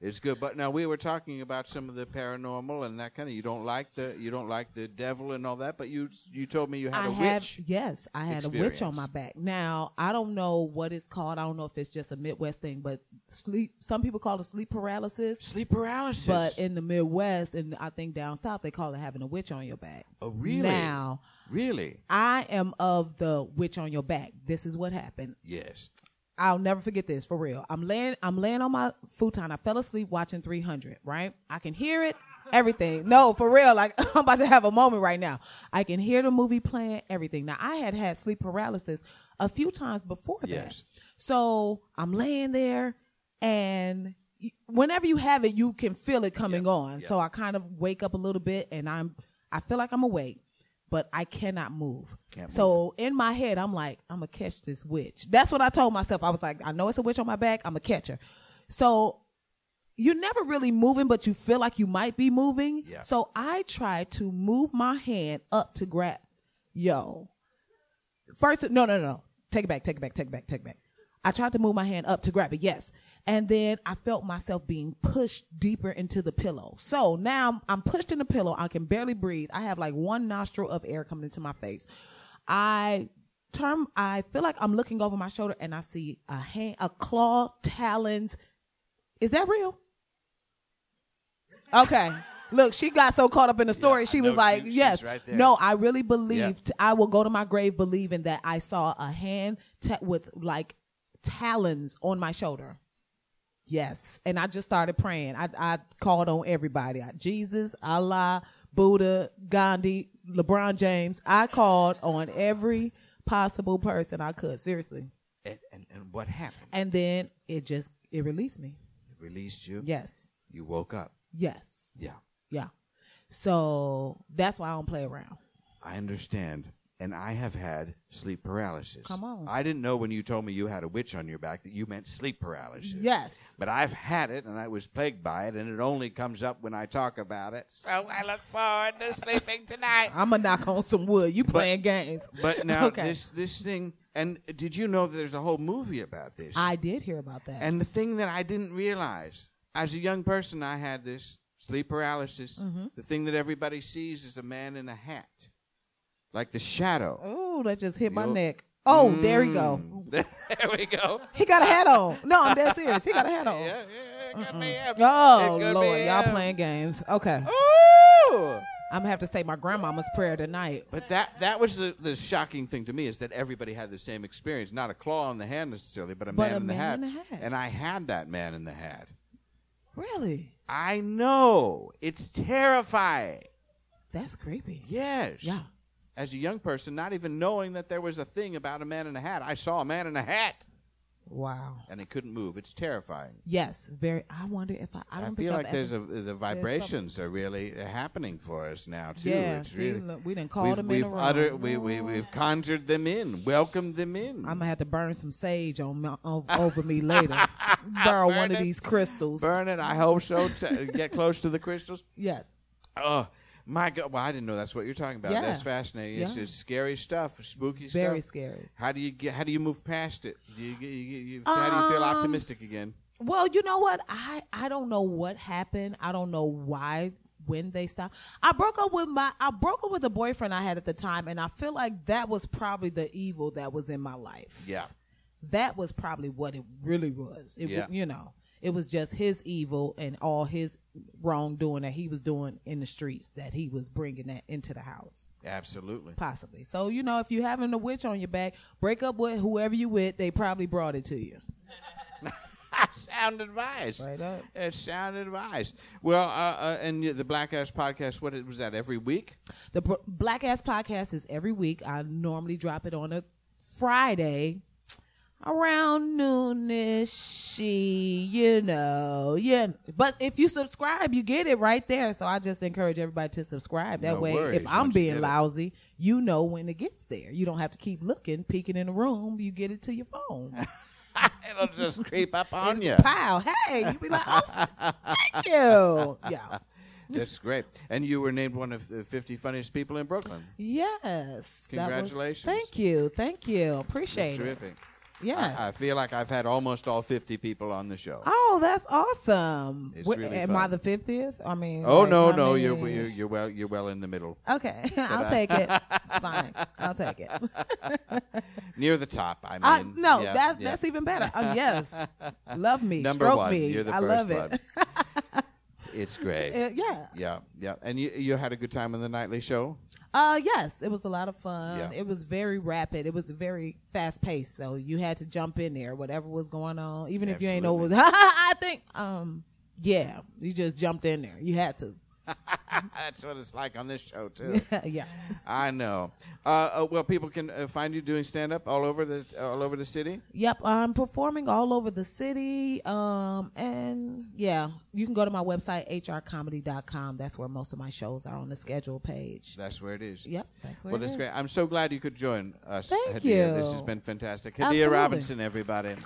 It's good, but now we were talking about some of the paranormal and that kind of. You don't like the you don't like the devil and all that, but you you told me you had I a had witch. yes, I had a witch on my back. Now I don't know what it's called. I don't know if it's just a Midwest thing, but sleep. Some people call it sleep paralysis, Sleep paralysis. but in the Midwest and I think down south they call it having a witch on your back. oh really? Now really? I am of the witch on your back. This is what happened. Yes. I'll never forget this for real. I'm laying I'm laying on my futon. I fell asleep watching 300, right? I can hear it, everything. No, for real. Like *laughs* I'm about to have a moment right now. I can hear the movie playing, everything. Now I had had sleep paralysis a few times before that. Yes. So I'm laying there and whenever you have it, you can feel it coming on. So I kind of wake up a little bit and I'm I feel like I'm awake, but I cannot move. Can't so in my head, I'm like, I'm gonna catch this witch. That's what I told myself. I was like, I know it's a witch on my back. I'm gonna catch her. So you're never really moving, but you feel like you might be moving. Yeah. So I tried to move my hand up to grab. Yo, first, no, no, no. Take it back. Take it back. Take it back. Take it back. I tried to move my hand up to grab it. Yes. And then I felt myself being pushed deeper into the pillow. So now I'm, pushed in the pillow. I can barely breathe. I have like one nostril of air coming into my face. I turn, I feel like I'm looking over my shoulder and I see a hand, a claw, talons. Is that real? Okay. Look, she got so caught up in the story. I she was like, she- yes. right no, I really believed, I will go to my grave believing that I saw a hand ta- with like talons on my shoulder. Yes. And I just started praying. I, I called on everybody. I- Jesus, Allah, Buddha, Gandhi, LeBron James. I called on every possible person I could. Seriously. And, and, and what happened? And then it just, it released me. It released you. Yes. You woke up. Yes. Yeah. Yeah. So that's why I don't play around. I understand. And I have had sleep paralysis. Come on. I didn't know when you told me you had a witch on your back that you meant sleep paralysis. Yes. But I've had it and I was plagued by it, and it only comes up when I talk about it. So I look forward to sleeping tonight. *laughs* I'm gonna knock on some wood. You playing games. But now *laughs* Okay. this this thing, and did you know that there's a whole movie about this? I did hear about that. And the thing that I didn't realize, as a young person, I had this sleep paralysis. Mm-hmm. The thing that everybody sees is a man in a hat, like the shadow. oh, that just hit my neck. Oh, there we go. Mm. *laughs* there we go. He got a hat on. No, I'm dead serious. He got a hat *laughs* on. Yeah, yeah, it could be him. Oh It could Lord, y'all playing games. Okay, Ooh! I'm gonna have to say my grandmama's prayer tonight. But that that was the, the shocking thing to me is that everybody had the same experience, not a claw in the hand necessarily, but a But man, a in, the man hat. in the hat. And I had that man in the hat. Really? I know it's terrifying. That's creepy. Yes. Yeah. As a young person, not even knowing that there was a thing about a man in a hat, I saw a man in a hat Wow. and he couldn't move. It's terrifying. Yes. Very. I wonder if I. I I, feel I've like there's a the vibrations are really happening for us now too. Yeah. It's See, really, look, we didn't call we've, them we've in room. uttered- we, we, we've conjured them in, welcomed them in. I'm gonna have to burn some sage on, my, on over me later. *laughs* Burn one of these crystals. Burn it. I hope so. T- get close to the crystals. *laughs* Yes. Oh my God! Well, I didn't know that's what you're talking about. Yeah. That's fascinating. It's Yeah. just scary stuff, spooky Very stuff. Very scary. How do you get? How do you move past it? Do you, you, you, you- how do you feel Um, optimistic again? Well, you know what? I I don't know what happened. I don't know why when they stopped. I broke up with my I broke up with a boyfriend I had at the time and I feel like that was probably the evil that was in my life. Yeah. That was probably what it really was. It Yeah. was, you know, it was just his evil and all his wrongdoing that he was doing in the streets that he was bringing that into the house. Absolutely. Possibly. So, you know, if you having a witch on your back, break up with whoever you with, they probably brought it to you. *laughs* sound advice. Straight up. It's sound advice. Well, uh, uh, and the Black Ass podcast. What was that? Every week? The Br- Black Ass Podcast is every week. I normally drop it on a Friday around noonish. You know, yeah. But if you subscribe, you get it right there. So I just encourage everybody to subscribe. That No way, worries, if I'm once you being it. lousy, you know when it gets there. You don't have to keep looking, peeking in the room. You get it to your phone. *laughs* It'll just creep up on you. Pow! Hey, you be like, oh, thank you. *laughs* Yeah. That's great. And you were named one of the 50 funniest people in Brooklyn. Yes. that was- Congratulations. thank you. Thank you. That's Appreciate it. terrific. Yes. I, I feel like I've had almost all 50 people on the show. Oh, that's awesome. It's Wh- really am fun. I the fiftieth? I mean, Oh like, no, I no, you're, you're you're well you're well in the middle, Okay, *laughs* I'll take it. *laughs* It's fine. I'll take it. *laughs* near the top. I mean, I, no, yeah, that's yeah. that's even better. Uh, yes, love me, number stroke one. me. You're the I first love one. it. it's great. Uh, yeah. yeah, yeah. And you you had a good time on the nightly show. Uh, yes, it was a lot of fun. Yeah. It was very rapid. It was very fast paced. So you had to jump in there, whatever was going on, even if you ain't know what was. *laughs* I think, um, yeah, you just jumped in there. You had to. *laughs* That's what it's like on this show too. *laughs* yeah. I know. Uh, uh, well, people can uh, find you doing stand up all over the all over the city. Yep, I'm performing all over the city. Um, and yeah, you can go to my website, hrcomedy.com. That's where most of my shows are on the schedule page. That's where it is. Yep, that's where Well, that's is. great. I'm so glad you could join us. Thank Hadiyah. you. This has been fantastic. Hadiyah Absolutely. Robinson, everybody.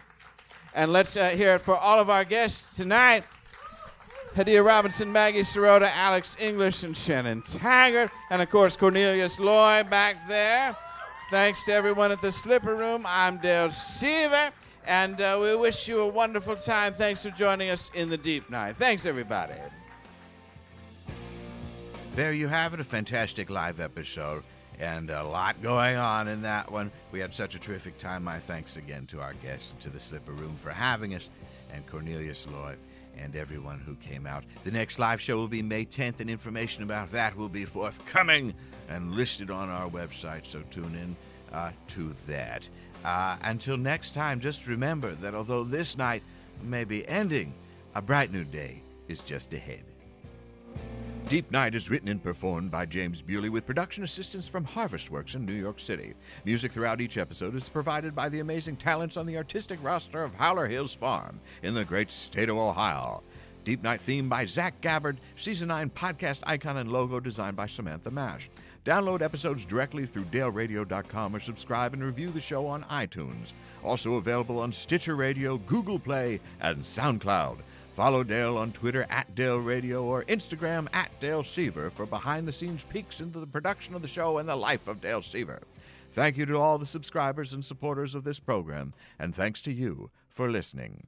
And let's uh, hear it for all of our guests tonight. Hadiyah Robinson, Maggie Serota, Alex English, and Shannon Taggart. And of course, Cornelius Lloyd back there. Thanks to everyone at the Slipper Room. I'm Dale Seaver. And uh, we wish you a wonderful time. Thanks for joining us in the deep night. Thanks, everybody. There you have it, a fantastic live episode and a lot going on in that one. We had such a terrific time. My thanks again to our guests and to the Slipper Room for having us, and Cornelius Lloyd and everyone who came out. The next live show will be May 10th, and information about that will be forthcoming and listed on our website, so tune in uh, to that. Uh, until next time, just remember that although this night may be ending, a bright new day is just ahead. Deep Night is written and performed by James Bewley with production assistance from Harvestworks in New York City. Music throughout each episode is provided by the amazing talents on the artistic roster of Howler Hills Farm in the great state of Ohio. Deep Night theme by Zach Gabbard, Season 9 podcast icon and logo designed by Samantha Mash. Download episodes directly through daleradio.com or subscribe and review the show on iTunes. Also available on Stitcher Radio, Google Play, and SoundCloud. Follow Dale on Twitter at Dale Radio or Instagram at Dale Seaver for behind the scenes peeks into the production of the show and the life of Dale Seaver. Thank you to all the subscribers and supporters of this program, and thanks to you for listening.